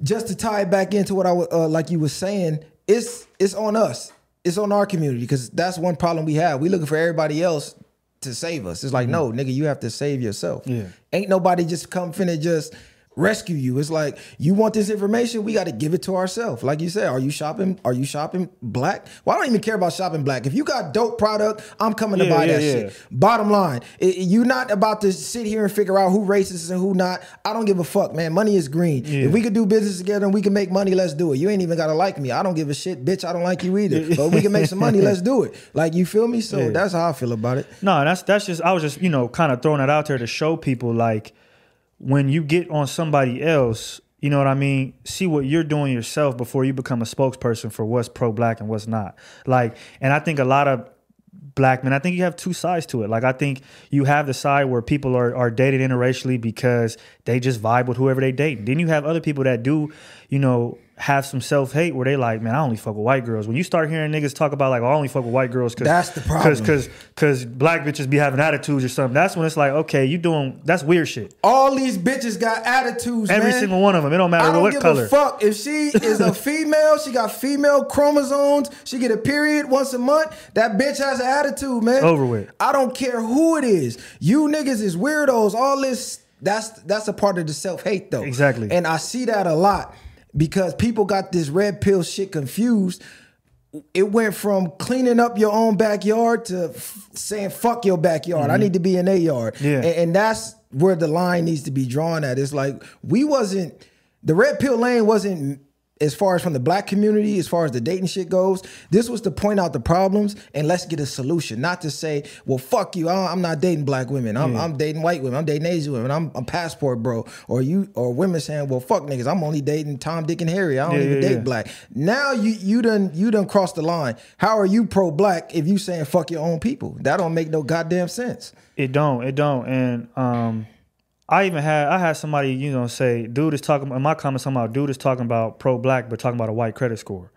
just to tie it back into what i uh, like you was saying it's it's on us. It's on our community because that's one problem we have. We looking for everybody else to save us. It's like no nigga you have to save yourself. Yeah. ain't nobody just come finna just rescue you. It's like you want this information we got to give it to ourselves. Like you said are you shopping are you shopping black? Well i don't even care about shopping black. If you got dope product i'm coming to buy yeah, that yeah. shit bottom line i- i- you're not about to sit here and figure out who racist and who not. I don't give a fuck man. Money is green. Yeah. if we could do business together and we can make money let's do it. You ain't even gotta like me. I don't give a shit bitch. I don't like you either. But we can make some money let's do it. Like you feel me? So Yeah. that's how i feel about it. No, that's that's just I was just you know kind of throwing it out there to show people like when you get on somebody else, you know what I mean. See what you're doing yourself before you become a spokesperson for what's pro black and what's not. Like, and I think a lot of black men, I think you have two sides to it. Like, I think you have the side where people are are dated interracially because they just vibe with whoever they date. Then you have other people that do, you know. Have some self hate where they like, man, I only fuck with white girls. When you start hearing niggas talk about like, oh, I only fuck with white girls because That's the problem. because because black bitches be having attitudes or something. That's when it's like, okay, you doing that's weird shit. all these bitches got attitudes Every man. single one of them. It don't matter I don't what give color. a fuck if she is a female. She got female chromosomes. She get a period once a month. That bitch has an attitude, man. Over with. I don't care who it is. You niggas is weirdos. All this. That's that's a part of the self hate though. Exactly. And I see that a lot because people got this red pill shit confused. It went from cleaning up your own backyard to f- saying fuck your backyard. I need to be in a yard. Mm-hmm. Yeah. And, and that's where the line needs to be drawn at. It's like we wasn't the red pill lane wasn't as far as from the black community, as far as the dating shit goes, this was to point out the problems and let's get a solution. Not to say, well, fuck you, I- I'm not dating black women. I'm, I'm dating white women. I'm dating Asian women. I'm a passport bro. Or you, or women saying, well, fuck niggas. I'm only dating Tom, Dick, and Harry. I don't Yeah, even yeah, date yeah. black. Now you you done you done crossed the line. How are you pro black if you saying fuck your own people? That don't make no goddamn sense. It don't. It don't. And um, I even had I had somebody you know say, dude is talking in my comments talking about dude is talking about pro black, but talking about a white credit score.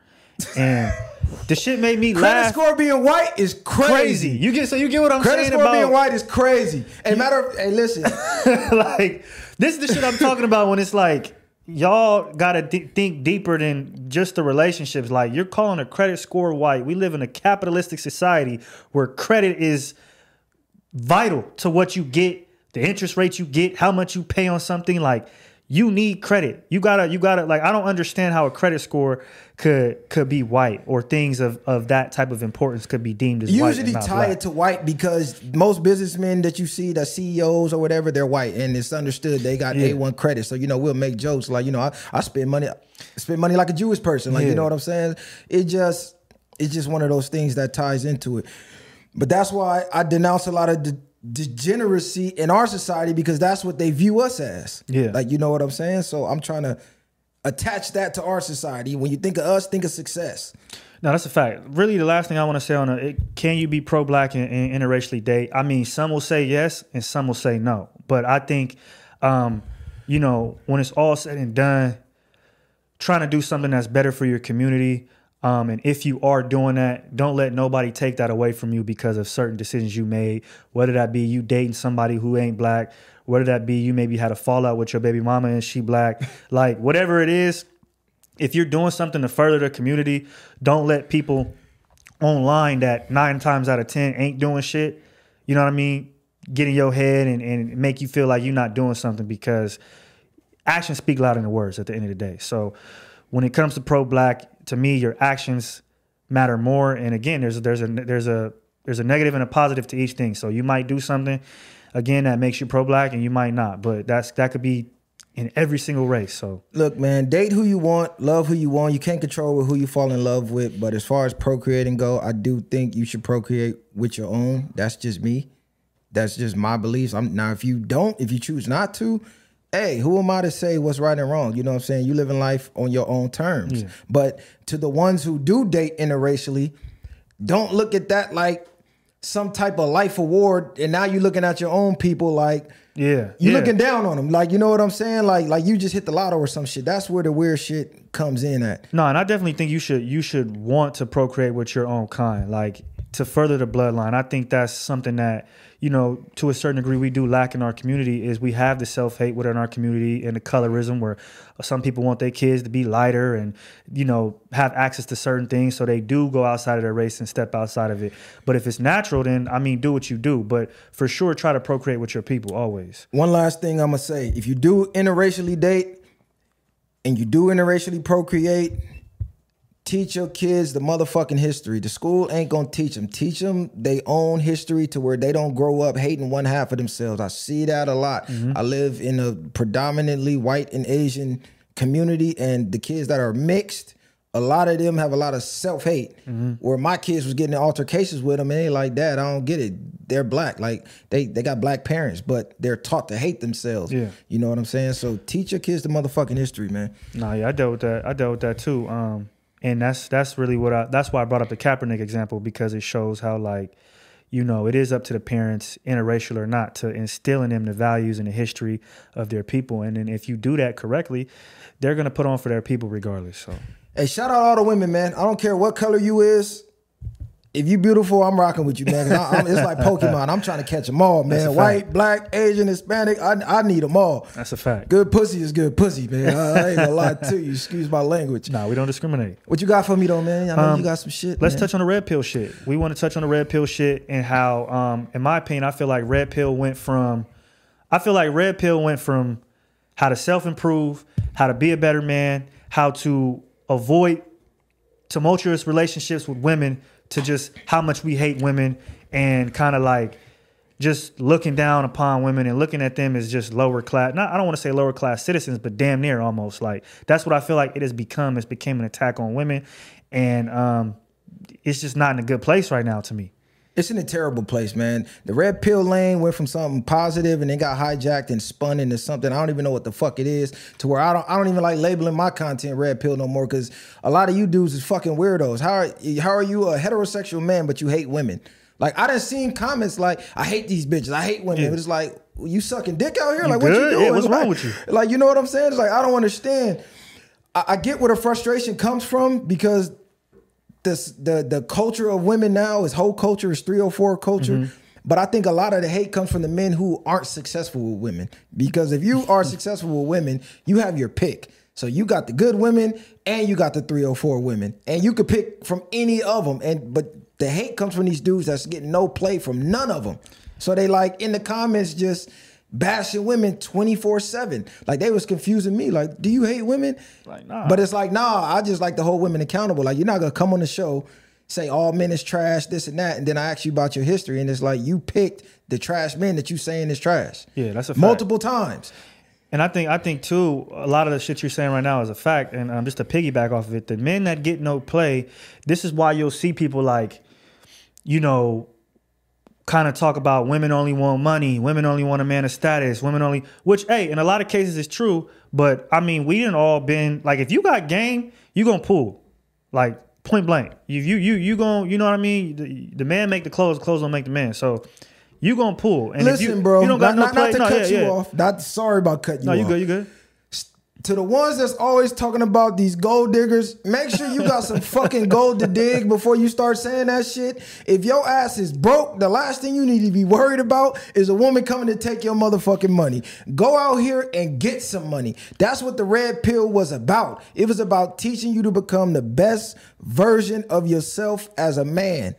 and the shit made me Credit laugh. score being white is crazy. crazy. You get so you get what I'm saying? Credit saying score about being white is crazy. And matter of hey, listen. like this is the shit I'm talking about when it's like y'all gotta d- think deeper than just the relationships. Like you're calling a credit score white. We live in a capitalistic society where credit is vital to what you get, the interest rates you get, how much you pay on something. Like you need credit. You gotta, you gotta. Like I don't understand how a credit score could could be white or things of of that type of importance could be deemed as Usually tie it to white because most businessmen that you see, the CEOs or whatever, they're white, and it's understood they got Yeah. A one credit. So you know we'll make jokes like you know I, I spend money, spend money like a Jewish person, like Yeah. you know what I'm saying. It just it's just one of those things that ties into it. But that's why I denounce a lot of de- degeneracy in our society because that's what they view us as. Yeah. like you know what I'm saying. So I'm trying to attach that to our society. When you think of us, think of success. No, that's a fact. Really, the last thing I want to say on it, can you be pro-black and, and interracially date? I mean, some will say yes and some will say no. But I think, um, you know, when it's all said and done, trying to do something that's better for your community. Um, and if you are doing that, don't let nobody take that away from you because of certain decisions you made. Whether that be you dating somebody who ain't black, whether that be you maybe had a fallout with your baby mama and she black, like whatever it is, if you're doing something to further the community, don't let people online that nine times out of ten ain't doing shit. You know what I mean? Get in your head and, and make you feel like you're not doing something because actions speak louder than words at the end of the day. So when it comes to pro black, to me, your actions matter more. And again, there's there's a there's a there's a negative and a positive to each thing. So you might do something again that makes you pro black, and you might not. But that's that could be in every single race. So Look, man, date who you want, love who you want. You can't control who you fall in love with, but as far as procreating go, I do think you should procreate with your own. That's just me. That's just my beliefs. I'm now if you don't, if you choose not to, hey, who am I to say what's right and wrong? You know what I'm saying? You live in life on your own terms. But to the ones who do date interracially, don't look at that like some type of life award and now you're looking at your own people like yeah, you yeah. looking down on them, like you know what I'm saying? Like like you just hit the lotto or some shit. That's where the weird shit comes in at. No, and I definitely think you should you should want to procreate with your own kind, like to further the bloodline. I think that's something that you know to a certain degree we do lack in our community is we have the self hate within our community and the colorism where some people want their kids to be lighter and you know have access to certain things, so they do go outside of their race and step outside of it. But if it's natural, then I mean, do what you do. But for sure, try to procreate with your people always. One last thing I'm gonna say: if you do interracially date and you do interracially procreate, teach your kids the motherfucking history. The school ain't gonna teach them. Teach them their own history to where they don't grow up hating one half of themselves. I see that a lot. I live in a predominantly white and Asian community, and the kids that are mixed. A lot of them have a lot of self hate. Where my kids was getting in altercations with them, and they like, "Dad, I don't get it. They're black. Like they they got black parents, but they're taught to hate themselves. Yeah. you know what I'm saying. So teach your kids the motherfucking history, man. Nah, yeah, I dealt with that. I dealt with that too. Um, and that's that's really what I. That's why I brought up the Kaepernick example because it shows how like, you know, it is up to the parents, interracial or not, to instill in them the values and the history of their people. And then if you do that correctly, they're gonna put on for their people regardless. So Hey, shout out all the women, man. I don't care what color you is. If you beautiful, I'm rocking with you, man. I, I'm, it's like Pokemon. I'm trying to catch them all, man. White, black, Asian, Hispanic. I, I need them all. that's a fact. Good pussy is good pussy, man. I, I ain't gonna lie to you. Excuse my language. Nah, we don't discriminate. What you got for me though, man? I know Um, you got some shit. Let's man. touch on the red pill shit. We want to touch on the red pill shit and how, um, in my opinion, I feel like red pill went from, I feel like red pill went from how to self improve, how to be a better man, how to avoid tumultuous relationships with women, to just how much we hate women and kind of like just looking down upon women and looking at them as just lower class. Not I don't want to say lower class citizens, but damn near almost like that's what I feel like it has become. It's became an attack on women, and um, it's just not in a good place right now to me. It's in a terrible place, man. The red pill lane went from something positive and then got hijacked and spun into something I don't even know what the fuck it is. To where I don't I don't even like labeling my content red pill no more because a lot of you dudes is fucking weirdos. How are, how are you a heterosexual man but you hate women? Like I done seen comments like I hate these bitches. I hate women. Yeah. It's like you sucking dick out here. You like what you good? Yeah, doing? what's Like- wrong with you? Like you know what I'm saying? It's like I don't understand. I, I get where the frustration comes from because this the the culture of women now is whole culture is 304 culture. Mm-hmm. But I think a lot of the hate comes from the men who aren't successful with women. Because if you are successful with women, you have your pick. So you got the good women and you got the 304 women. And you could pick from any of them. And but the hate comes from these dudes that's getting no play from none of them. So they like in the comments just bashing women 24-7. Like they was confusing me. Like, do you hate women? Like, nah. But it's like, nah, I just like to hold women accountable. Like, you're not gonna come on the show, say all men is trash, this and that, and then I ask you about your history, and it's like you picked the trash men that you saying is trash. Yeah, that's a fact. multiple times. And I think I think too, a lot of the shit you're saying right now is a fact. And um, just to piggyback off of it, the men that get no play, this is why you'll see people like, you know, kind of talk about women only want money, women only want a man of status, women only, which hey, in a lot of cases is true. But I mean, we didn't all been like, if you got game, you gonna pull, like point blank. If you you you gonna, you know what I mean? The, the man make the clothes, the clothes don't make the man. So you gonna pull. And if Listen, you, bro, you don't got not, no not, play, not to no, cut yeah, you yeah. off. Not sorry about cutting No, you No, you good, you good. To the ones that's always talking about these gold diggers, make sure you got some fucking gold to dig before you start saying that shit. If your ass is broke, the last thing you need to be worried about is a woman coming to take your motherfucking money. Go out here and get some money. That's what the red pill was about. It was about teaching you to become the best version of yourself as a man.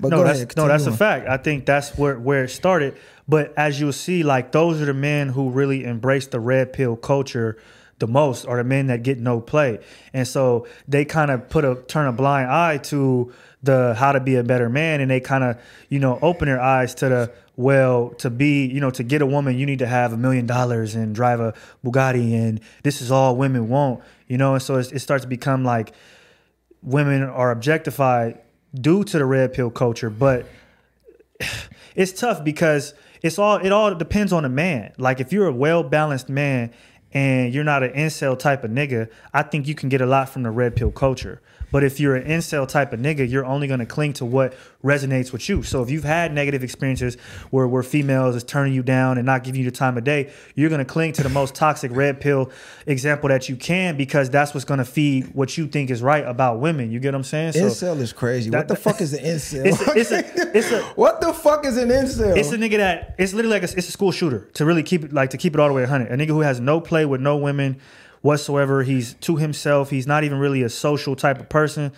But no, go that's ahead, no, that's a fact. I think that's where where it started. But as you'll see, like those are the men who really embrace the red pill culture the most, are the men that get no play, and so they kind of put a turn a blind eye to the how to be a better man, and they kind of you know open their eyes to the well to be you know to get a woman you need to have a million dollars and drive a Bugatti, and this is all women want, you know, and so it's, it starts to become like women are objectified due to the red pill culture, but it's tough because it's all it all depends on the man. Like if you're a well balanced man and you're not an incel type of nigga, I think you can get a lot from the red pill culture. But if you're an incel type of nigga, you're only going to cling to what resonates with you. So if you've had negative experiences where where females is turning you down and not giving you the time of day, you're going to cling to the most toxic red pill example that you can because that's what's going to feed what you think is right about women. You get what I'm saying? So Incel is crazy. that- what the fuck is an incel? It's a- it's a- it's a- what the fuck is an incel? It's a nigga that it's literally like a, it's a school shooter to really keep it like to keep it all the way 100. A nigga who has no play with no women whatsoever. He's to himself. He's not even really a social type of person.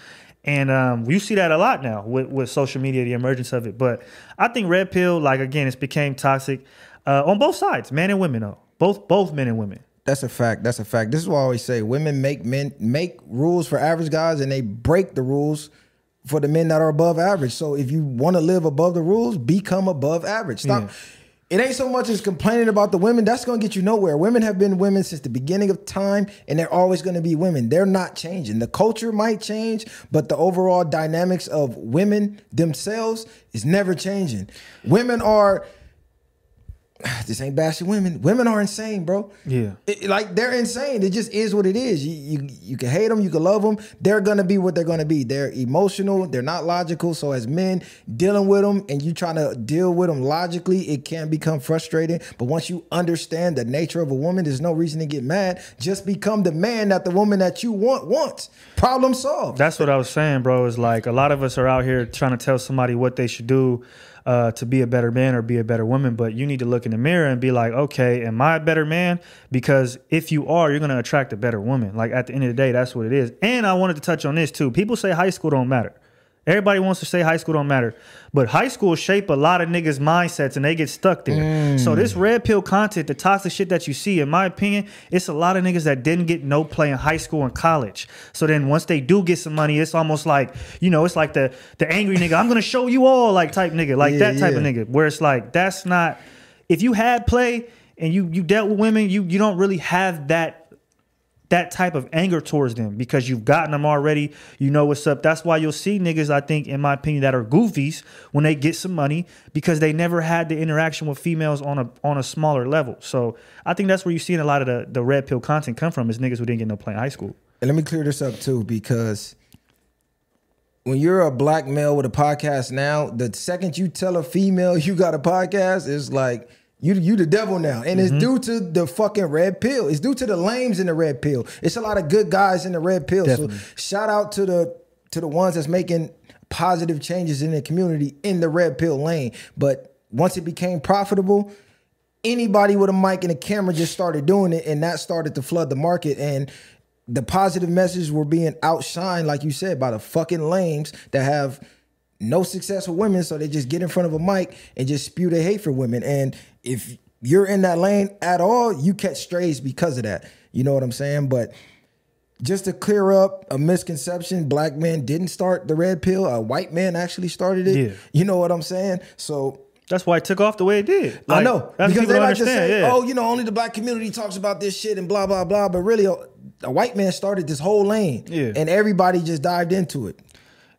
And um, you see that a lot now with, with social media, the emergence of it. But I think red pill, like again, it's became toxic uh, on both sides, men and women. Though both both men and women. That's a fact. That's a fact. This is what I always say: women make men make rules for average guys, and they break the rules for the men that are above average. So if you want to live above the rules, become above average. Stop. Yeah. It ain't so much as complaining about the women. That's gonna get you nowhere. Women have been women since the beginning of time, and they're always gonna be women. They're not changing. The culture might change, but the overall dynamics of women themselves is never changing. Women are this ain't bashing women. Women are insane, bro. Yeah. It- like they're insane. It just is what it is. You, you you can hate them, you can love them. They're gonna be what they're gonna be. They're emotional. They're not logical. So as men dealing with them, and you trying to deal with them logically, it can become frustrating. But once you understand the nature of a woman, there's no reason to get mad. Just become the man that the woman that you want wants. Problem solved. That's what I was saying, bro. Is like a lot of us are out here trying to tell somebody what they should do uh, to be a better man or be a better woman, but you need to look in the mirror and be like, okay, am I a better man? Because if you are, you're gonna attract a better woman. Like at the end of the day, that's what it is. And I wanted to touch on this too. People say high school don't matter. Everybody wants to say high school don't matter, but high school shape a lot of niggas' mindsets and they get stuck there. So mm. this red pill content, the toxic shit that you see, in my opinion, it's a lot of niggas that didn't get no play in high school and college. So then once they do get some money, it's almost like you know, it's like the the angry nigga. I'm gonna show you all like type nigga, like Yeah, that type of nigga. Where it's like that's not. If you had play and you you dealt with women, you you don't really have that that type of anger towards them because you've gotten them already. You know what's up. That's why you'll see niggas, I think, in my opinion, that are goofies when they get some money because they never had the interaction with females on a on a smaller level. So I think that's where you're seeing a lot of the, the red pill content come from is niggas who didn't get no play in high school. And let me clear this up too, because when you're a black male with a podcast now, the second you tell a female you got a podcast, it's like you you the devil now. And it's mm-hmm. due to the fucking red pill. It's due to the lames in the red pill. It's a lot of good guys in the red pill. Definitely. So shout out to the to the ones that's making positive changes in the community in the red pill lane. But once it became profitable, anybody with a mic and a camera just started doing it, and that started to flood the market. And the positive messages were being outshined, like you said, by the fucking lames that have no success with women, so they just get in front of a mic and just spew their hate for women. And if you're in that lane at all, you catch strays because of that. You know what I'm saying? But just to clear up a misconception, black men didn't start the red pill. A white man actually started it. Yeah. You know what I'm saying? So That's why it took off the way it did. I know because they like to understand. say, yeah. "Oh, you know, only the black community talks about this shit and blah blah blah." But really, a, a white man started this whole lane, Yeah. and everybody just dived into it.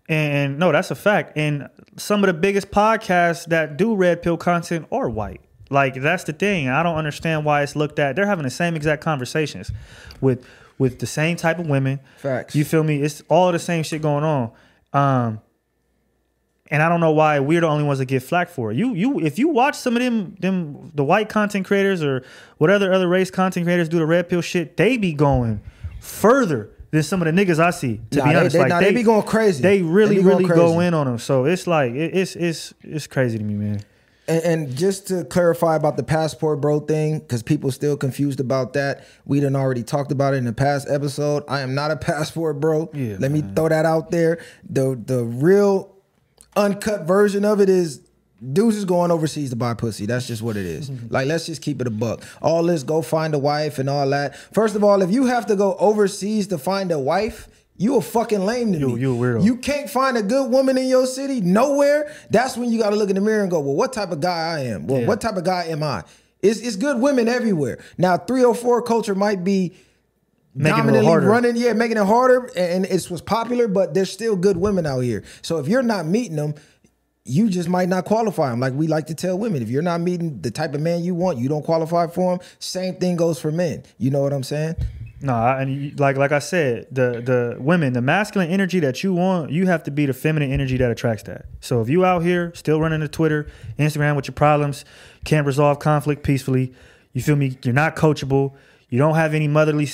And no, that's a fact. And some of the biggest podcasts that do red pill content are white. Like that's the thing. I don't understand why it's looked at. They're having the same exact conversations with with the same type of women. Facts. You feel me? It's all the same shit going on. Um and I don't know why we're the only ones that get flack for it. You you if you watch some of them them the white content creators or whatever other race content creators do the red pill shit, they be going further than some of the niggas I see. To Nah, be honest, they- like nah, they be going crazy. They really They really go in on them. So it's like it, it's it's it's crazy to me, man. And, and just to clarify about the passport bro thing, because people still confused about that. We done already talked about it in the past episode. I am not a passport bro. Yeah, Let me throw that out there. The the real uncut version of it is dudes is going overseas to buy pussy. That's just what it is. Mm-hmm. like let's just keep it a buck. All this go find a wife and all that. First of all, if you have to go overseas to find a wife, you a fucking lame to You- me. you a weirdo. You can't find a good woman in your city nowhere. That's when you got to look in the mirror and go, well, what type of guy I am? Well, Yeah. what type of guy am I? It's, it's good women everywhere. Now, 304 culture might be Making it dominantly harder. running, yeah, making it harder, and it was popular, but there's still good women out here. So if you're not meeting them, you just might not qualify them. Like we like to tell women, if you're not meeting the type of man you want, you don't qualify for them. Same thing goes for men. You know what I'm saying? No, and like like I said, the the women, the masculine energy that you want, you have to be the feminine energy that attracts that. So if you out here still running the Twitter, Instagram with your problems, can't resolve conflict peacefully, you feel me? You're not coachable. You don't have any motherly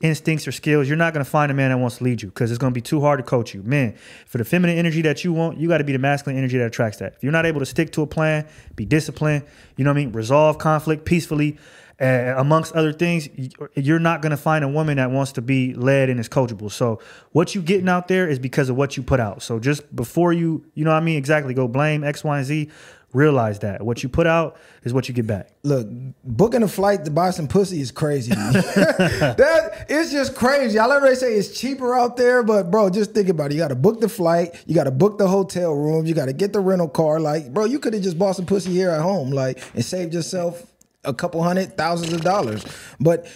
instincts or skills. You're not going to find a man that wants to lead you because it's going to be too hard to coach you. Man, for the feminine energy that you want, you got to be the masculine energy that attracts that. If you're not able to stick to a plan, be disciplined, you know what I mean? Resolve conflict peacefully, uh, amongst other things, you're not going to find a woman that wants to be led and is coachable. So what you getting out there is because of what you put out. So just before you, you know what I mean, exactly go blame X, Y, and Z. Realize that what you put out is what you get back. Look, booking a flight to buy some pussy is crazy. that it's just crazy. I they say it's cheaper out there, but bro, just think about it. You got to book the flight, you got to book the hotel room, you got to get the rental car. Like, bro, you could have just bought some pussy here at home, like, and saved yourself a couple hundred thousands of dollars. But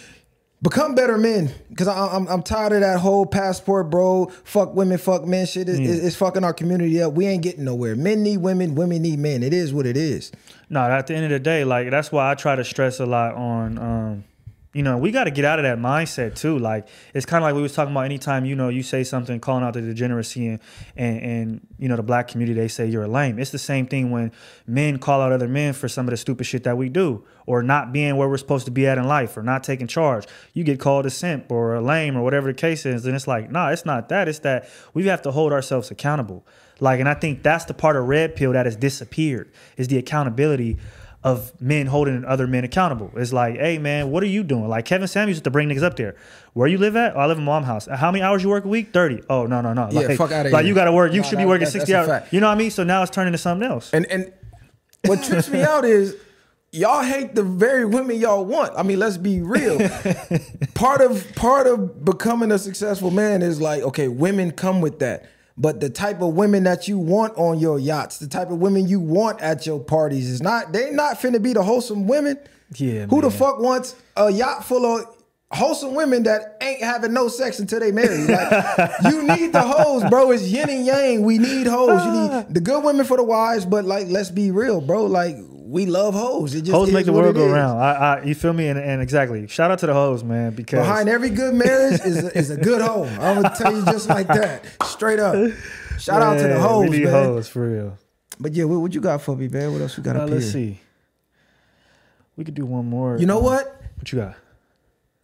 become better men, because I'm I'm tired of that whole passport, bro. Fuck women, fuck men shit. It's, it's fucking our community up. We ain't getting nowhere. Men need women, women need men. It is what it is. No, at the end of the day, like that's why I try to stress a lot on um, you know, we got to get out of that mindset too. Like it's kind of like we was talking about. Anytime you know you say something calling out the degeneracy and, and and you know the black community, they say you're a lame. It's the same thing when men call out other men for some of the stupid shit that we do, or not being where we're supposed to be at in life, or not taking charge. You get called a simp or a lame or whatever the case is, and it's like, nah, it's not that. It's that we have to hold ourselves accountable. Like, and I think that's the part of red pill that has disappeared is the accountability of men holding other men accountable. It's like, hey man, what are you doing? Like Kevin Samuels used to bring niggas up there. Where you live at? Oh, I live in mom house. How many hours you work a week? Thirty. Oh no no no. Yeah, like, fuck outta Like here. you got to work. You should be working sixty hours. You know what I mean? So now it's turning to something else. And and what trips me out is y'all hate the very women y'all want. I mean, let's be real. part of part of becoming a successful man is like, okay, women come with that. But the type of women that you want on your yachts, the type of women you want at your parties is not they not finna be the wholesome women. Yeah, Who the fuck wants a yacht full of wholesome women that ain't having no sex until they marry? Like you need the hoes, bro. It's yin and yang. We need hoes. You need the good women for the wives, but like let's be real, bro. Like we love hoes. It just Hoes make the world go round. I, I, you feel me? And, and exactly. Shout out to the hoes, man. Because Behind every good marriage is a, is a good hoe. I'm gonna tell you just like that, straight up. Shout out to the Man, hoes, we need man. hoes for real. But yeah, what, what you got for me, man? What else we got Uh, up let's here? see. We could do one more. You know Uh, what? What you got?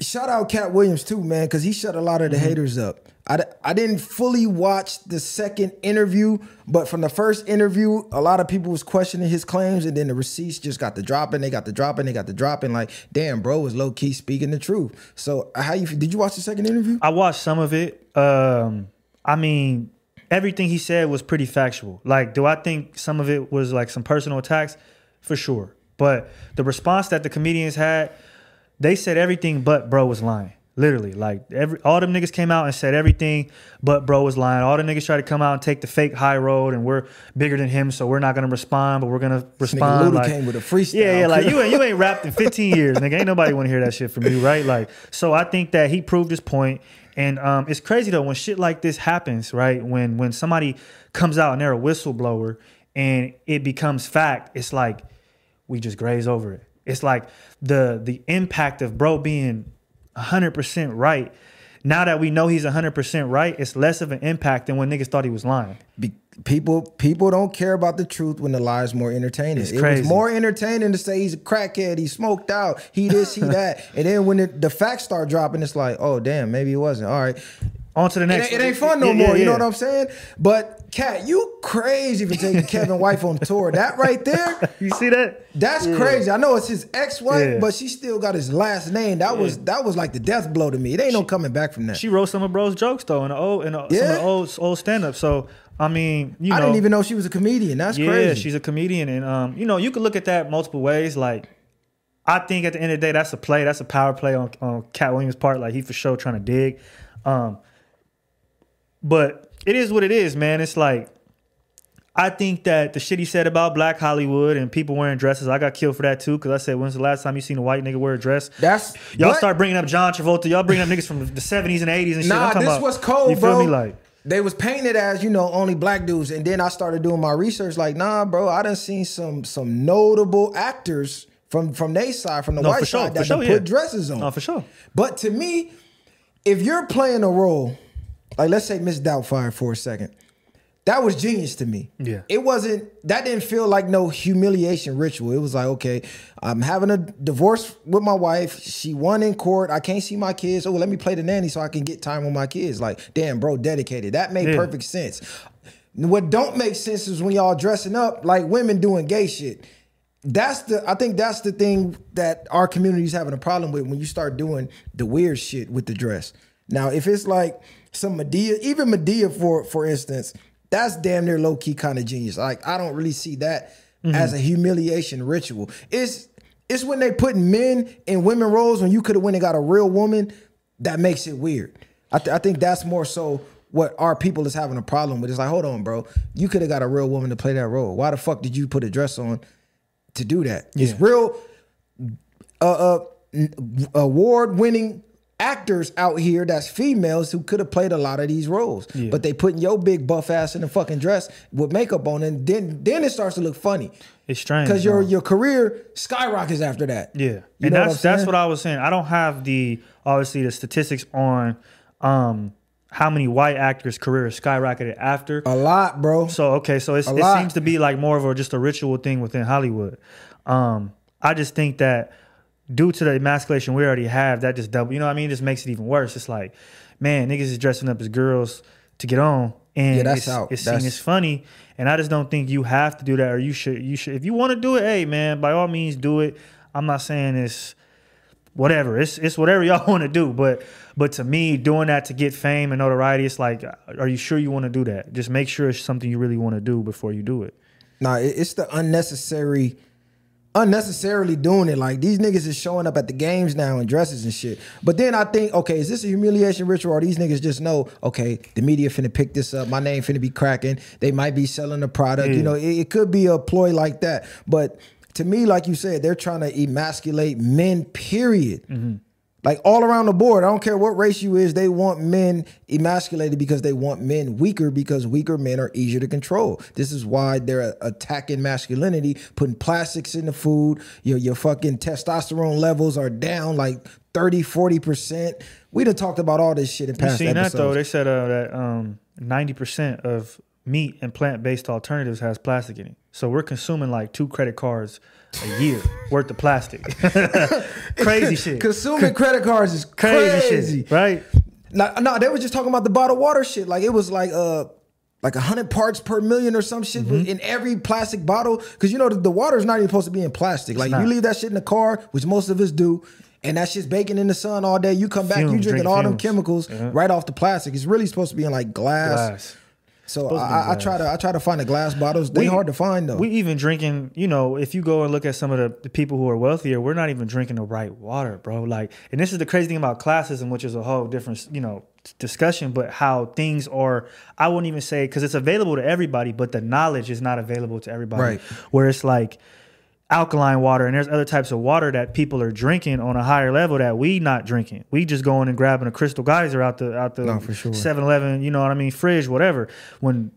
Shout out Katt Williams too, man, because he shut a lot of the Mm-hmm. haters up. I, I didn't fully watch the second interview, but from the first interview, a lot of people was questioning his claims, and then the receipts just got the dropping. They got the dropping. They got the dropping. Like, damn, bro was low key speaking the truth. So, how you did you watch the second interview? I watched some of it. Um, I mean, everything he said was pretty factual. Like, do I think some of it was like some personal attacks? For sure. But the response that the comedians had, they said everything but bro was lying. Literally, like every all them niggas came out and said everything, but bro was lying. All the niggas tried to come out and take the fake high road, and we're bigger than him, so we're not gonna respond, but we're gonna respond. Luda like, came with a freestyle. Yeah, yeah, like you ain't you ain't rapped in 15 years, nigga. Ain't nobody want to hear that shit from you, right? Like, so I think that he proved his point, and um, it's crazy though when shit like this happens, right? When when somebody comes out and they're a whistleblower and it becomes fact, it's like we just graze over it. It's like the the impact of bro being 100% right. Now that we know he's 100% right, it's less of an impact than when niggas thought he was lying. Be- people people don't care about the truth when the lie is more entertaining. It's it crazy. was more entertaining to say he's a crackhead, he smoked out, he this, he that, and then when it, the facts start dropping, it's like, oh damn, maybe it wasn't. All right, On to the next. ain't- it ain't fun no Yeah, more. yeah, You know what I'm saying? But Katt, you crazy for taking Kevin wife on tour. That right there, You see that? that's crazy. I know it's his ex-wife, Yeah. but she still got his last name. That was that was like the death blow to me. It ain't no coming back from that. She wrote some of bro's jokes though in the old in the, some of the old old stand up. So I mean, you know, I didn't even know she was a comedian. That's yeah, crazy. she's a comedian, and um, you know, you could look at that multiple ways. Like, I think at the end of the day, that's a play. That's a power play on on Katt Williams' part. Like he for sure trying to dig. Um, but it is what it is, man. It's like. I think that the shit he said about Black Hollywood and people wearing dresses, I got killed for that too. Cause I said, when's the last time you seen a white nigga wear a dress? That's Y'all what? start bringing up John Travolta. Y'all bringing up niggas from the seventies and eighties and shit. I'm Nah, this about- was cold, You feel bro. me? Like, they was painted as you know only black dudes, and then I started doing my research. Like, nah, bro, I done seen some some notable actors from from their side, from the No, white sure, side, for that sure, done yeah. put dresses on. No, for sure. But to me, if you're playing a role, like let's say Miss Doubtfire for a second, that was genius to me. Yeah. It wasn't that didn't feel like no humiliation ritual. It was like, okay, I'm having a divorce with my wife. She won in court. I can't see my kids. Oh, let me play the nanny so I can get time with my kids. Like, damn, bro, dedicated. That made Yeah. perfect sense. What don't make sense is when y'all dressing up like women doing gay shit. That's the I think that's the thing that our community is having a problem with when you start doing the weird shit with the dress. Now, if it's like some Madea, even Madea for for instance, that's damn near low key kind of genius. Like I don't really see that as a humiliation ritual. It's it's when they put men in women roles when you could have went and got a real woman that makes it weird. I, th- I think that's more so what our people is having a problem with. It's like, hold on, bro, you could have got a real woman to play that role. Why the fuck did you put a dress on to do that? It's real uh, uh, award winning actors out here that's females who could have played a lot of these roles. Yeah. But they putting your big buff ass in a fucking dress with makeup on and then then it starts to look funny. It's strange. Because your your career skyrockets after that. Yeah, You and know what that's that's what I was saying. I don't have the obviously the statistics on um how many white actors' careers skyrocketed after. A lot, bro. So okay, so it's, it lot. seems to be like more of a just a ritual thing within Hollywood. Um, I just think that due to the emasculation we already have, that just double. You know what I mean? It Just makes it even worse. It's like, man, niggas is dressing up as girls to get on, and Yeah, that's it's, out. it's seen as funny. And I just don't think you have to do that, or you should. You should. If you want to do it, hey man, by all means do it. I'm not saying it's whatever. It's it's whatever y'all want to do. But but to me, doing that to get fame and notoriety, it's like, are you sure you want to do that? Just make sure it's something you really want to do before you do it. Nah, it's the unnecessary, unnecessarily doing it. Like these niggas is showing up at the games now in dresses and shit. But then I think, okay, is this a humiliation ritual or these niggas just know, okay, the media finna pick this up, my name finna be cracking, they might be selling the product. You mm. know, it, it could be a ploy like that. But to me, like you said, they're trying to emasculate men, period. Mm-hmm. Like all around the board, I don't care what race you is, they want men emasculated because they want men weaker because weaker men are easier to control. This is why they're attacking masculinity, putting plastics in the food. Your your fucking testosterone levels are down like 30, 40%. We'd have talked about all this shit in past You seen that though? They said uh, that um, 90% of meat and plant based alternatives has plastic in it. So we're consuming like two credit cards a year worth of plastic. crazy shit. Consuming credit cards is Crazy, crazy. shit, right? No, no, they were just talking about the bottled water shit. Like it was like uh like hundred parts per million or some shit Mm-hmm. in every plastic bottle. Cause you know the, the water is not even supposed to be in plastic. Like you leave that shit in the car, which most of us do, and that shit's baking in the sun all day, you come back, you drinking drink all them chemicals Yeah. right off the plastic. It's really supposed to be in like glass. Glass. So Supposed to be I, I try to I try to find the glass bottles. They We- hard to find though. We even drinking, you know, if you go and look at some of the, the people who are wealthier, we're not even drinking the right water, bro. Like, and this is the crazy thing about classism, which is a whole different, you know, discussion, but how things are, I wouldn't even say, because it's available to everybody, but the knowledge is not available to everybody. Right. Where it's like, alkaline water and there's other types of water that people are drinking on a higher level that we not drinking. We just going and grabbing a crystal geyser out the out the No, for sure. 7-Eleven, you know what I mean, fridge, whatever. When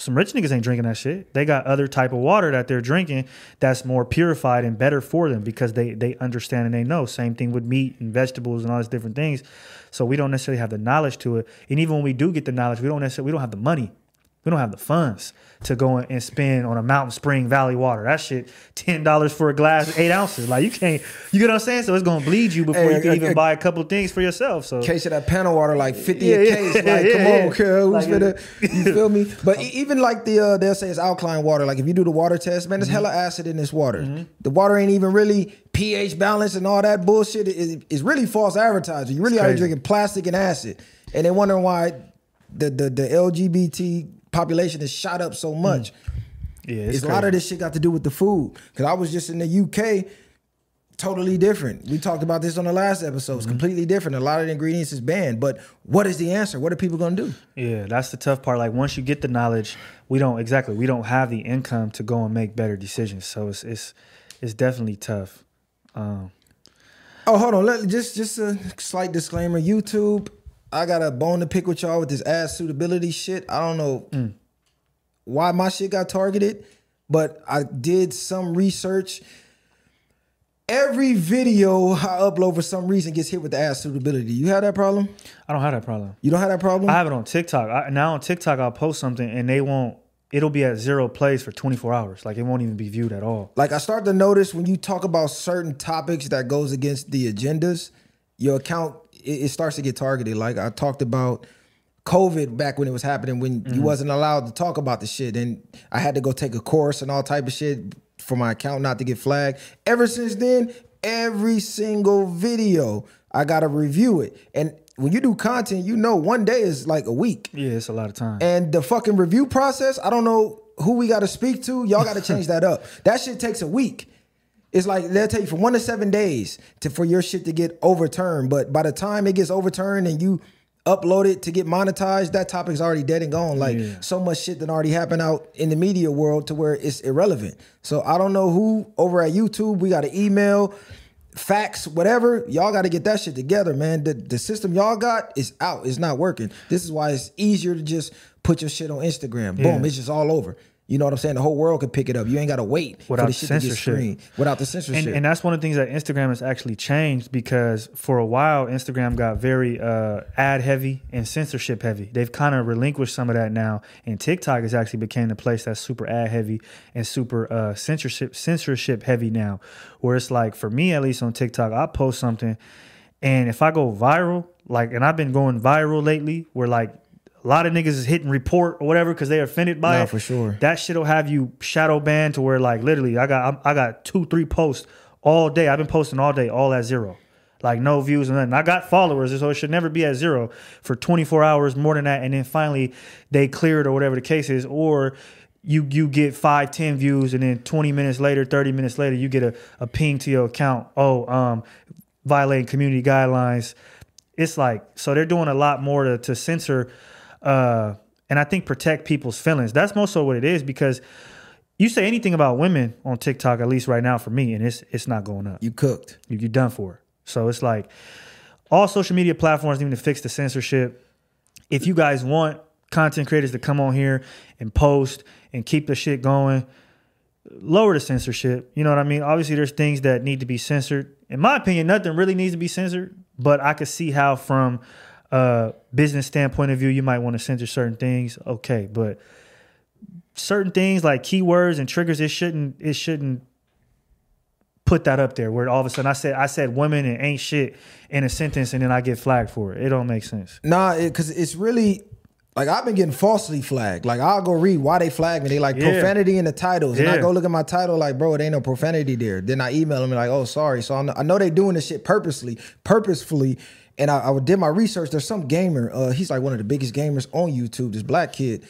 some rich niggas ain't drinking that shit. They got other type of water that they're drinking that's more purified and better for them because they they understand and they know. Same thing with meat and vegetables and all these different things. So we don't necessarily have the knowledge to it. And even when we do get the knowledge, we don't necessarily we don't have the money. We don't have the funds to go and spend on a Mountain Spring Valley water. That shit, ten dollars for a glass, eight ounces. Like you can't, you get what I'm saying? So it's gonna bleed you before Hey, you can I- even I- buy a couple things for yourself. So case of that panel water like 50 Yeah, a yeah, case. Like, yeah, come yeah. on, girl. Who's Like, finna, you feel me? But even like the uh, they'll say it's alkaline water. Like if you do the water test, man, there's hella acid in this water. The water ain't even really pH balance and all that bullshit. is, it- really false advertising. You really are drinking plastic and acid. And they wondering why the, the, the LGBT population is shot up so much. yeah, It's it's a lot of this shit got to do with the food. Cause I was just in the UK, totally different. We talked about this on the last episode. Mm-hmm. It's completely different. A lot of the ingredients is banned. But what is the answer? What are people gonna do? Yeah, that's the tough part. Like once you get the knowledge, we don't exactly we don't have the income to go and make better decisions. So it's it's it's definitely tough. Um, Oh, hold on. Let, just just a slight disclaimer. YouTube, I got a bone to pick with y'all with this ad suitability shit. I don't know Mm. why my shit got targeted, but I did some research. Every video I upload for some reason gets hit with the ad suitability. You have that problem? I don't have that problem. You don't have that problem? I have it on TikTok. I, now on TikTok, I'll post something and they won't. It'll be at zero plays for 24 hours. Like it won't even be viewed at all. like I start to notice when you talk about certain topics that goes against the agendas, your account it, it starts to get targeted. Like I talked about COVID back when it was happening when you mm-hmm. wasn't allowed to talk about the shit, and I had to go take a course and all type of shit for my account not to get flagged. Ever since then, every single video I gotta review it, and when you do content, you know one day is like a week. Yeah, it's a lot of time. And the fucking review process, I don't know who we got to speak to. Y'all got to change that up. That shit takes a week. It's like they'll take you from one to seven days to for your shit to get overturned. But by the time it gets overturned and you upload it to get monetized, that topic's already dead and gone. Like Yeah. so much shit that already happened out in the media world to where it's irrelevant. So I don't know who over at YouTube. We got an email, fax, whatever. Y'all got to get that shit together, man. The the system y'all got is out. It's not working. This is why it's easier to just put your shit on Instagram. Boom, Yeah. it's just all over. You know what I'm saying? The whole world could pick it up. You ain't got to wait for Without the shit to get censorship. screened without the censorship. and, and that's one of the things that Instagram has actually changed because for a while Instagram got very uh, ad heavy and censorship heavy. They've kind of relinquished some of that now, and TikTok has actually became the place that's super ad heavy and super uh, censorship censorship heavy now. Where it's like for me at least on TikTok, I post something, and if I go viral, like, and I've been going viral lately, where like. A lot of niggas is hitting report or whatever because they're offended by Nah, it. for sure. That shit'll have you shadow banned to where like literally I got I got two three posts all day. I've been posting all day, all at zero, like no views and nothing. I got followers, so it should never be at zero for 24 hours more than that, and then finally they clear it or whatever the case is, or you you get five, ten views, and then 20 minutes later, 30 minutes later, you get a, a ping to your account. Oh, um, violating community guidelines. It's like so they're doing a lot more to, to censor uh, and I think protect people's feelings. That's most of what it is because you say anything about women on TikTok, at least right now for me, and it's it's not going up. you cooked. You, you're done for. So it's like all social media platforms need to fix the censorship. If you guys want content creators to come on here and post and keep the shit going, lower the censorship. You know what I mean? Obviously, there's things that need to be censored. In my opinion, nothing really needs to be censored, but I could see how from a business standpoint of view, you might want to censor certain things. Okay, but certain things like keywords and triggers, it shouldn't it shouldn't put that up there where all of a sudden I said I said women and ain't shit in a sentence and then I get flagged for it. It don't make sense. Nah, because it's really like I've been getting falsely flagged. Like I'll go read why they flagged me. They like Yeah. profanity in the titles, and I go look at my title like, bro, it ain't no profanity there. Then I email them like, oh, sorry. So I know, I know they doing this shit purposely, purposefully. And I, I did my research. There's some gamer. Uh, he's like one of the biggest gamers on YouTube. This black kid.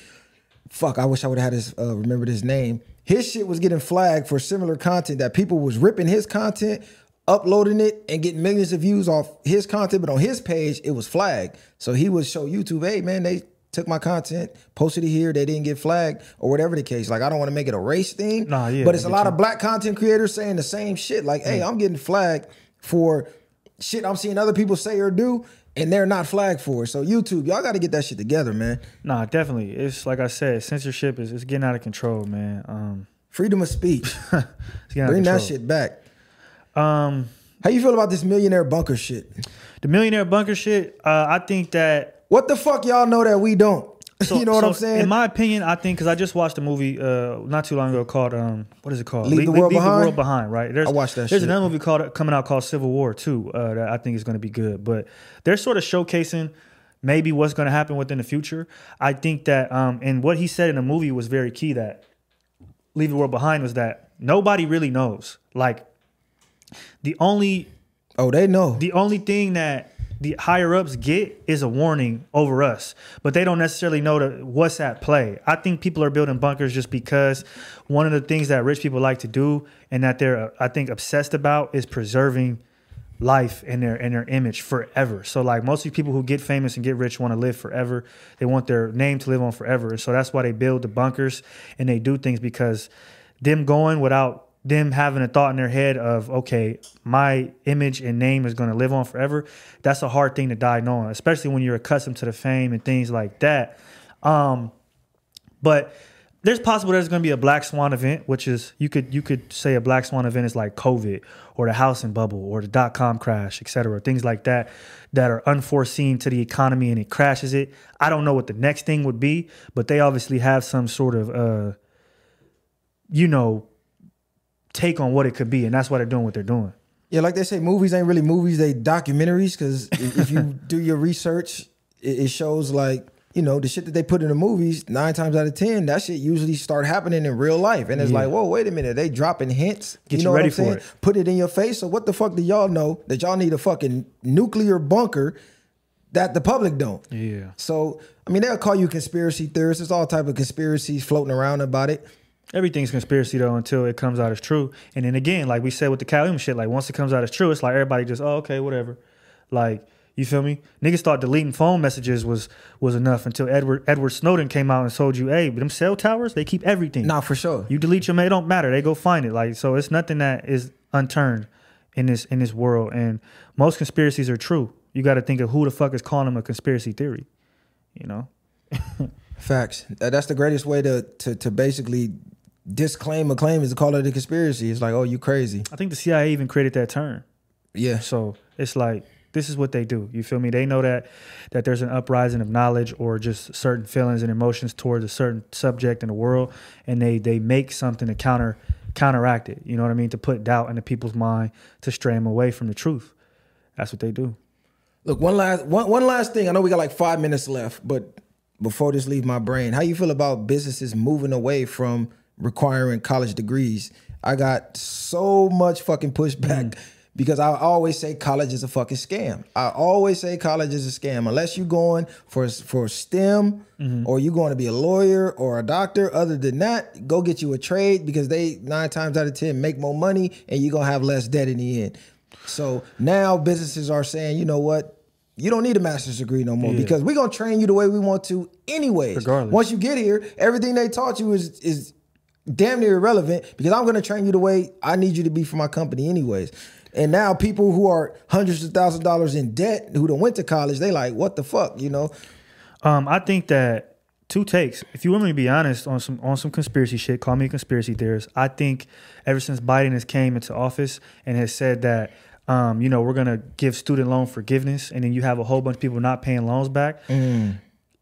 Fuck, I wish I would have had his uh, remembered his name. His shit was getting flagged for similar content that people was ripping his content, uploading it, and getting millions of views off his content. But on his page, it was flagged. So he would show YouTube, hey man, they took my content, posted it here, they didn't get flagged, or whatever the case. Like I don't want to make it a race thing. Nah, yeah, But it's a lot you. of black content creators saying the same shit. Like, hey, I'm getting flagged for shit I'm seeing other people say or do, and they're not flagged for. it. So YouTube, y'all got to get that shit together, man. Nah, definitely. It's like I said, censorship is it's getting out of control, man. Um, Freedom of speech. it's getting out Bring that shit back. Um, How you feel about this millionaire bunker shit? the millionaire bunker shit. Uh, I think that What the fuck y'all know that we don't? So- you know what so I'm saying? In my opinion, I think because I just watched a movie uh, not too long ago called um, what is it called? Leave the World Leave Behind? the world behind. Right? There's, I watched that There's shit. another movie called coming out called Civil War too uh, that I think is going to be good. But they're sort of showcasing maybe what's going to happen within the future. I think that um, and what he said in the movie was very key. That Leave the World Behind was that nobody really knows. Like the only oh, they know. the only thing that the higher ups get is a warning over us, but they don't necessarily know the, what's at play. I think people are building bunkers just because one of the things that rich people like to do and that they're, I think, obsessed about is preserving life and their and their image forever. So like most of these people who get famous and get rich want to live forever. They want their name to live on forever. And so that's why they build the bunkers and they do things because them going without them having a thought in their head of okay, my image and name is going to live on forever. That's a hard thing to die knowing, especially when you're accustomed to the fame and things like that. Um, but there's possible there's going to be a black swan event, which is you could you could say a black swan event is like COVID or the housing bubble or the dot com crash, et cetera, things like that that are unforeseen to the economy and it crashes it. I don't know what the next thing would be, but they obviously have some sort of uh, you know, take on what it could be, and that's why they're doing what they're doing. Yeah, like they say, movies ain't really movies; they documentaries. Because if, if you do your research, it, it shows like you know the shit that they put in the movies. Nine times out of ten, that shit usually start happening in real life, and it's Yeah. like, whoa, wait a minute, they dropping hints. Get you know ready what I'm for saying? it. Put it in your face. So what the fuck do y'all know that y'all need a fucking nuclear bunker that the public don't? Yeah. So I mean, they'll call you conspiracy theorists. There's all type of conspiracies floating around about it. Everything's conspiracy though until it comes out as true. And then again, like we said with the Calium shit, like once it comes out as true, it's like everybody just, oh, okay, whatever. Like, you feel me? Niggas thought deleting phone messages was was enough until Edward Edward Snowden came out and told you, hey, but them cell towers, they keep everything. Nah, for sure. You delete your mail, it don't matter. They go find it. Like, so it's nothing that is unturned in this in this world. And most conspiracies are true. You gotta think of who the fuck is calling them a conspiracy theory. You know? Facts. That's the greatest way to to to basically disclaim a claim is to call it a conspiracy. It's like, oh, you crazy. I think the CIA even created that term. Yeah. So it's like this is what they do. You feel me? They know that that there's an uprising of knowledge or just certain feelings and emotions towards a certain subject in the world, and they they make something to counter counteract it. You know what I mean? To put doubt into people's mind to stray them away from the truth. That's what they do. Look, one last one one last thing. I know we got like five minutes left, but before this leave my brain, how you feel about businesses moving away from requiring college degrees? I got so much fucking pushback mm. because I always say college is a fucking scam. I always say college is a scam unless you're going for for STEM mm-hmm. or you're going to be a lawyer or a doctor. Other than that, go get you a trade because they nine times out of ten make more money and you're gonna have less debt in the end. So now businesses are saying, you know what? You don't need a master's degree no more Yeah. because we're gonna train you the way we want to anyways. Regardless. Once you get here, everything they taught you is is damn near irrelevant because I'm gonna train you the way I need you to be for my company anyways. And now people who are hundreds of thousands of dollars in debt who don't went to college, they like, what the fuck, you know? Um, I think that two takes. If you want me to be honest on some on some conspiracy shit, call me a conspiracy theorist. I think ever since Biden has came into office and has said that um, you know, we're gonna give student loan forgiveness, and then you have a whole bunch of people not paying loans back.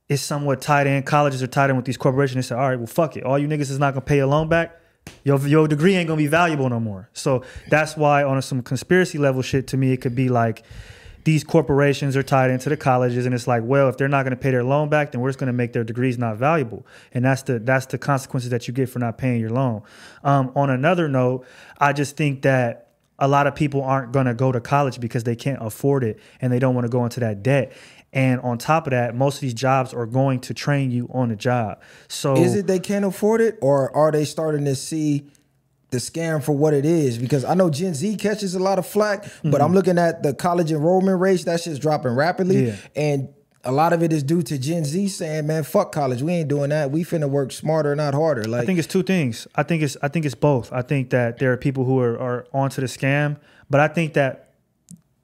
It's somewhat tied in. Colleges are tied in with these corporations. They say, all right, well, fuck it. All you niggas is not gonna pay your loan back. Your your degree ain't gonna be valuable no more. So that's why on some conspiracy level shit to me, it could be like these corporations are tied into the colleges and it's like well if they're not going to pay their loan back then we're just going to make their degrees not valuable and that's the that's the consequences that you get for not paying your loan um, on another note i just think that a lot of people aren't going to go to college because they can't afford it and they don't want to go into that debt and on top of that most of these jobs are going to train you on the job so Is it they can't afford it, or are they starting to see the scam for what it is? Because I know Gen Z catches a lot of flack, but I'm mm-hmm. looking at the college enrollment rates. That shit's dropping rapidly, Yeah. and a lot of it is due to Gen Z saying, "Man, fuck college. We ain't doing that. We finna work smarter, not harder." Like, I think it's two things. I think it's I think it's both. I think that there are people who are, are onto the scam, but I think that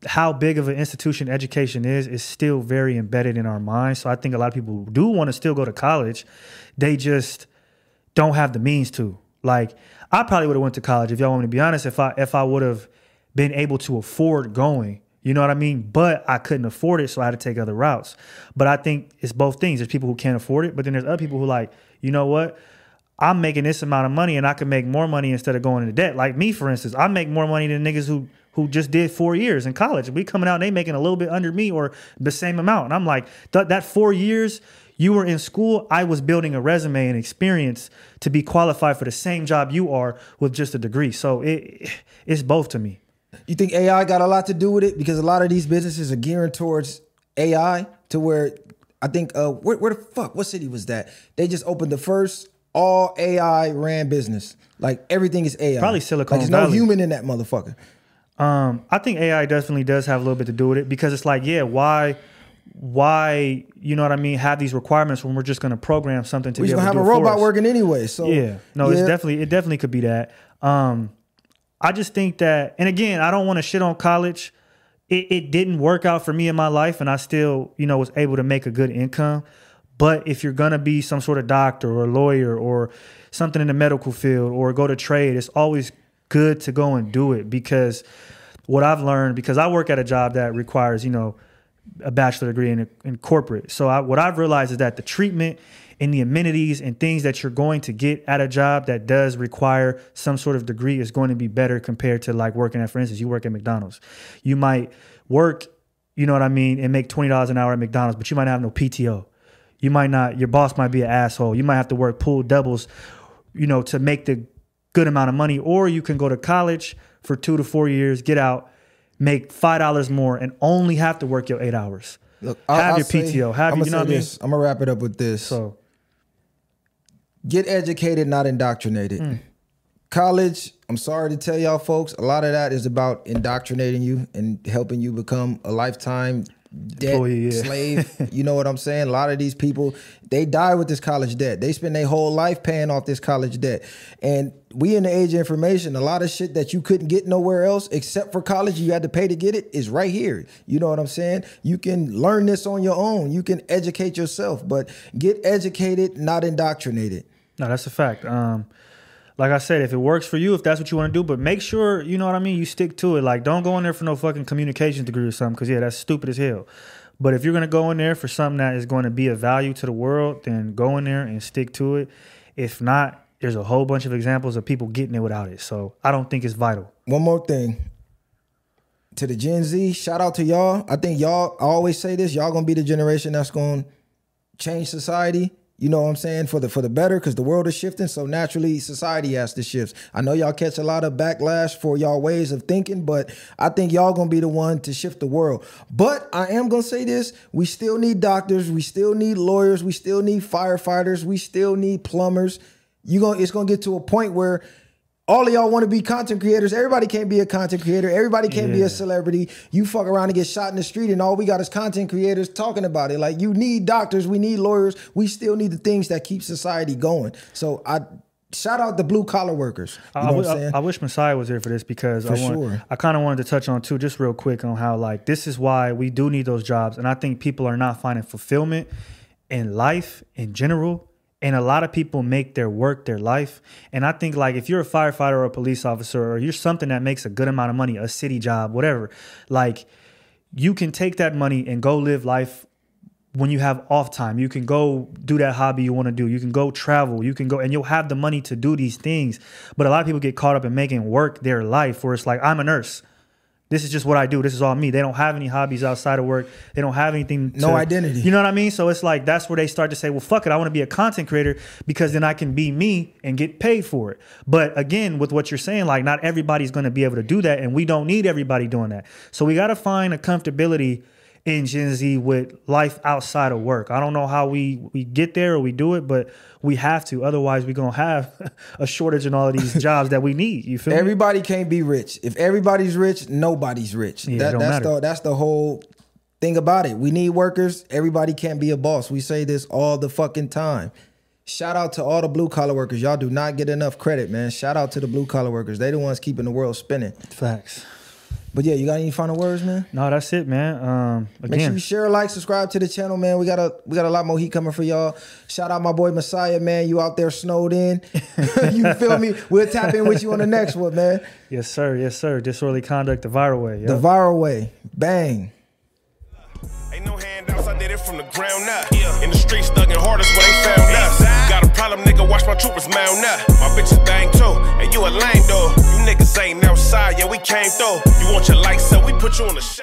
how big of an institution education is is still very embedded in our minds. So I think a lot of people do want to still go to college. They just don't have the means to. Like I probably would have went to college if y'all want me to be honest. If I if I would have been able to afford going, you know what I mean. But I couldn't afford it, so I had to take other routes. But I think it's both things. There's people who can't afford it, but then there's other people who like, you know what? I'm making this amount of money and I can make more money instead of going into debt. Like me, for instance, I make more money than niggas who who just did four years in college. We coming out and they making a little bit under me or the same amount. And I'm like, th- that four years you were in school, I was building a resume and experience to be qualified for the same job you are with just a degree. So it it's both to me. You think AI got a lot to do with it? Because a lot of these businesses are gearing towards AI to where I think uh where, where the fuck what city was that? They just opened the first all AI ran business. Like everything is AI. Probably Silicon like, There's no human in that motherfucker. Um, I think AI definitely does have a little bit to do with it because it's like, yeah, why, why, you know what I mean, have these requirements when we're just going to program something to We're be able to have a robot working anyway. So Yeah, no, it's definitely it definitely could be that. Um, I just think that, and again, I don't want to shit on college. It, it didn't work out for me in my life, and I still, you know, was able to make a good income. But if you're gonna be some sort of doctor or lawyer or something in the medical field or go to trade, it's always good to go and do it because what I've learned, because I work at a job that requires, you know, a bachelor degree in, in corporate. So I, what I've realized is that the treatment and the amenities and things that you're going to get at a job that does require some sort of degree is going to be better compared to like working at, for instance, you work at McDonald's. You might work, you know what I mean, and make twenty dollars an hour at McDonald's, but you might not have no PTO. You might not. Your boss might be an asshole. You might have to work pool doubles, you know, to make the good amount of money. Or you can go to college for two to four years, get out, make five dollars more, and only have to work your eight hours. Look, have your PTO. Have I'm your, you know what I mean? I'm gonna wrap it up with this. So get educated, not indoctrinated. Hmm. College, I'm sorry to tell y'all folks, a lot of that is about indoctrinating you and helping you become a lifetime debt Employee, yeah. slave. You know what I'm saying? A lot of these people, they die with this college debt. They spend their whole life paying off this college debt. And we in the age of information, a lot of shit that you couldn't get nowhere else except for college, you had to pay to get it, is right here. You know what I'm saying? You can learn this on your own. You can educate yourself, but get educated, not indoctrinated. no, that's a fact. Um, like I said, if it works for you, if that's what you want to do, but make sure you know what I mean. You stick to it. Like, don't go in there for no fucking communications degree or something, because yeah, that's stupid as hell. But if you're gonna go in there for something that is going to be of value to the world, then go in there and stick to it. If not, there's a whole bunch of examples of people getting it without it. So I don't think it's vital. One more thing. To the Gen Z, shout out to y'all. I think y'all, I always say this, y'all gonna be the generation that's gonna change society. You know what I'm saying? For the for the better, because the world is shifting. So naturally society has to shift. I know y'all catch a lot of backlash for y'all ways of thinking, but I think y'all gonna be the one to shift the world. But I am gonna say this: we still need doctors, we still need lawyers, we still need firefighters, we still need plumbers. You gonna it's gonna get to a point where all of y'all want to be content creators. Everybody can't be a content creator. Everybody can't be a celebrity. You fuck around and get shot in the street, and all we got is content creators talking about it. Like you need doctors, we need lawyers, we still need the things that keep society going. So I shout out the blue collar workers. You know I, what I'm saying? I- I wish Messiah was here for this because I want, sure. I kind of wanted to touch on too, just real quick on how like this is why we do need those jobs, and I think people are not finding fulfillment in life in general, and a lot of people make their work their life. And I think like if you're a firefighter or a police officer or you're something that makes a good amount of money, a city job, whatever, like you can take that money and go live life when you have off time. You can go do that hobby you want to do. You can go travel. You can go and you'll have the money to do these things. But a lot of people get caught up in making work their life where it's like, I'm a nurse. This is just what I do. This is all me. They don't have any hobbies outside of work. They don't have anything. No to- identity. You know what I mean? So it's like that's where they start to say, well, fuck it. I want to be a content creator because then I can be me and get paid for it. But again, with what you're saying, like not everybody's going to be able to do that. And we don't need everybody doing that. So we got to find a comfortability in Gen Z with life outside of work. I don't know how we we get there or we do it, but we have to. Otherwise, we're gonna have a shortage in all of these jobs that we need. You feel me? Everybody can't be rich. If everybody's rich, nobody's rich. Yeah, that, that's matter. the that's the whole thing about it. We need workers. Everybody can't be a boss. We say this all the fucking time. Shout out to all the blue collar workers. Y'all do not get enough credit, man. Shout out to the blue collar workers. They the ones keeping the world spinning. Facts. But yeah, you got any final words, man? No, that's it, man. Um, Make sure you share, like, subscribe to the channel, man. We got a we got a lot more heat coming for y'all. Shout out my boy Messiah, man. You out there snowed in. you feel me? We'll tap in with you on the next one, man. yes, sir. Yes, sir. Disorderly conduct, the viral way. The viral way. Bang. Ain't no handouts, I did it from the ground up. In the streets, thugging hardest where they found us. Got a problem, nigga, watch my troopers mount up. My bitches bang too, and you a lame though. You niggas ain't outside, yeah, we came through. You want your lights up, we put you on the shade.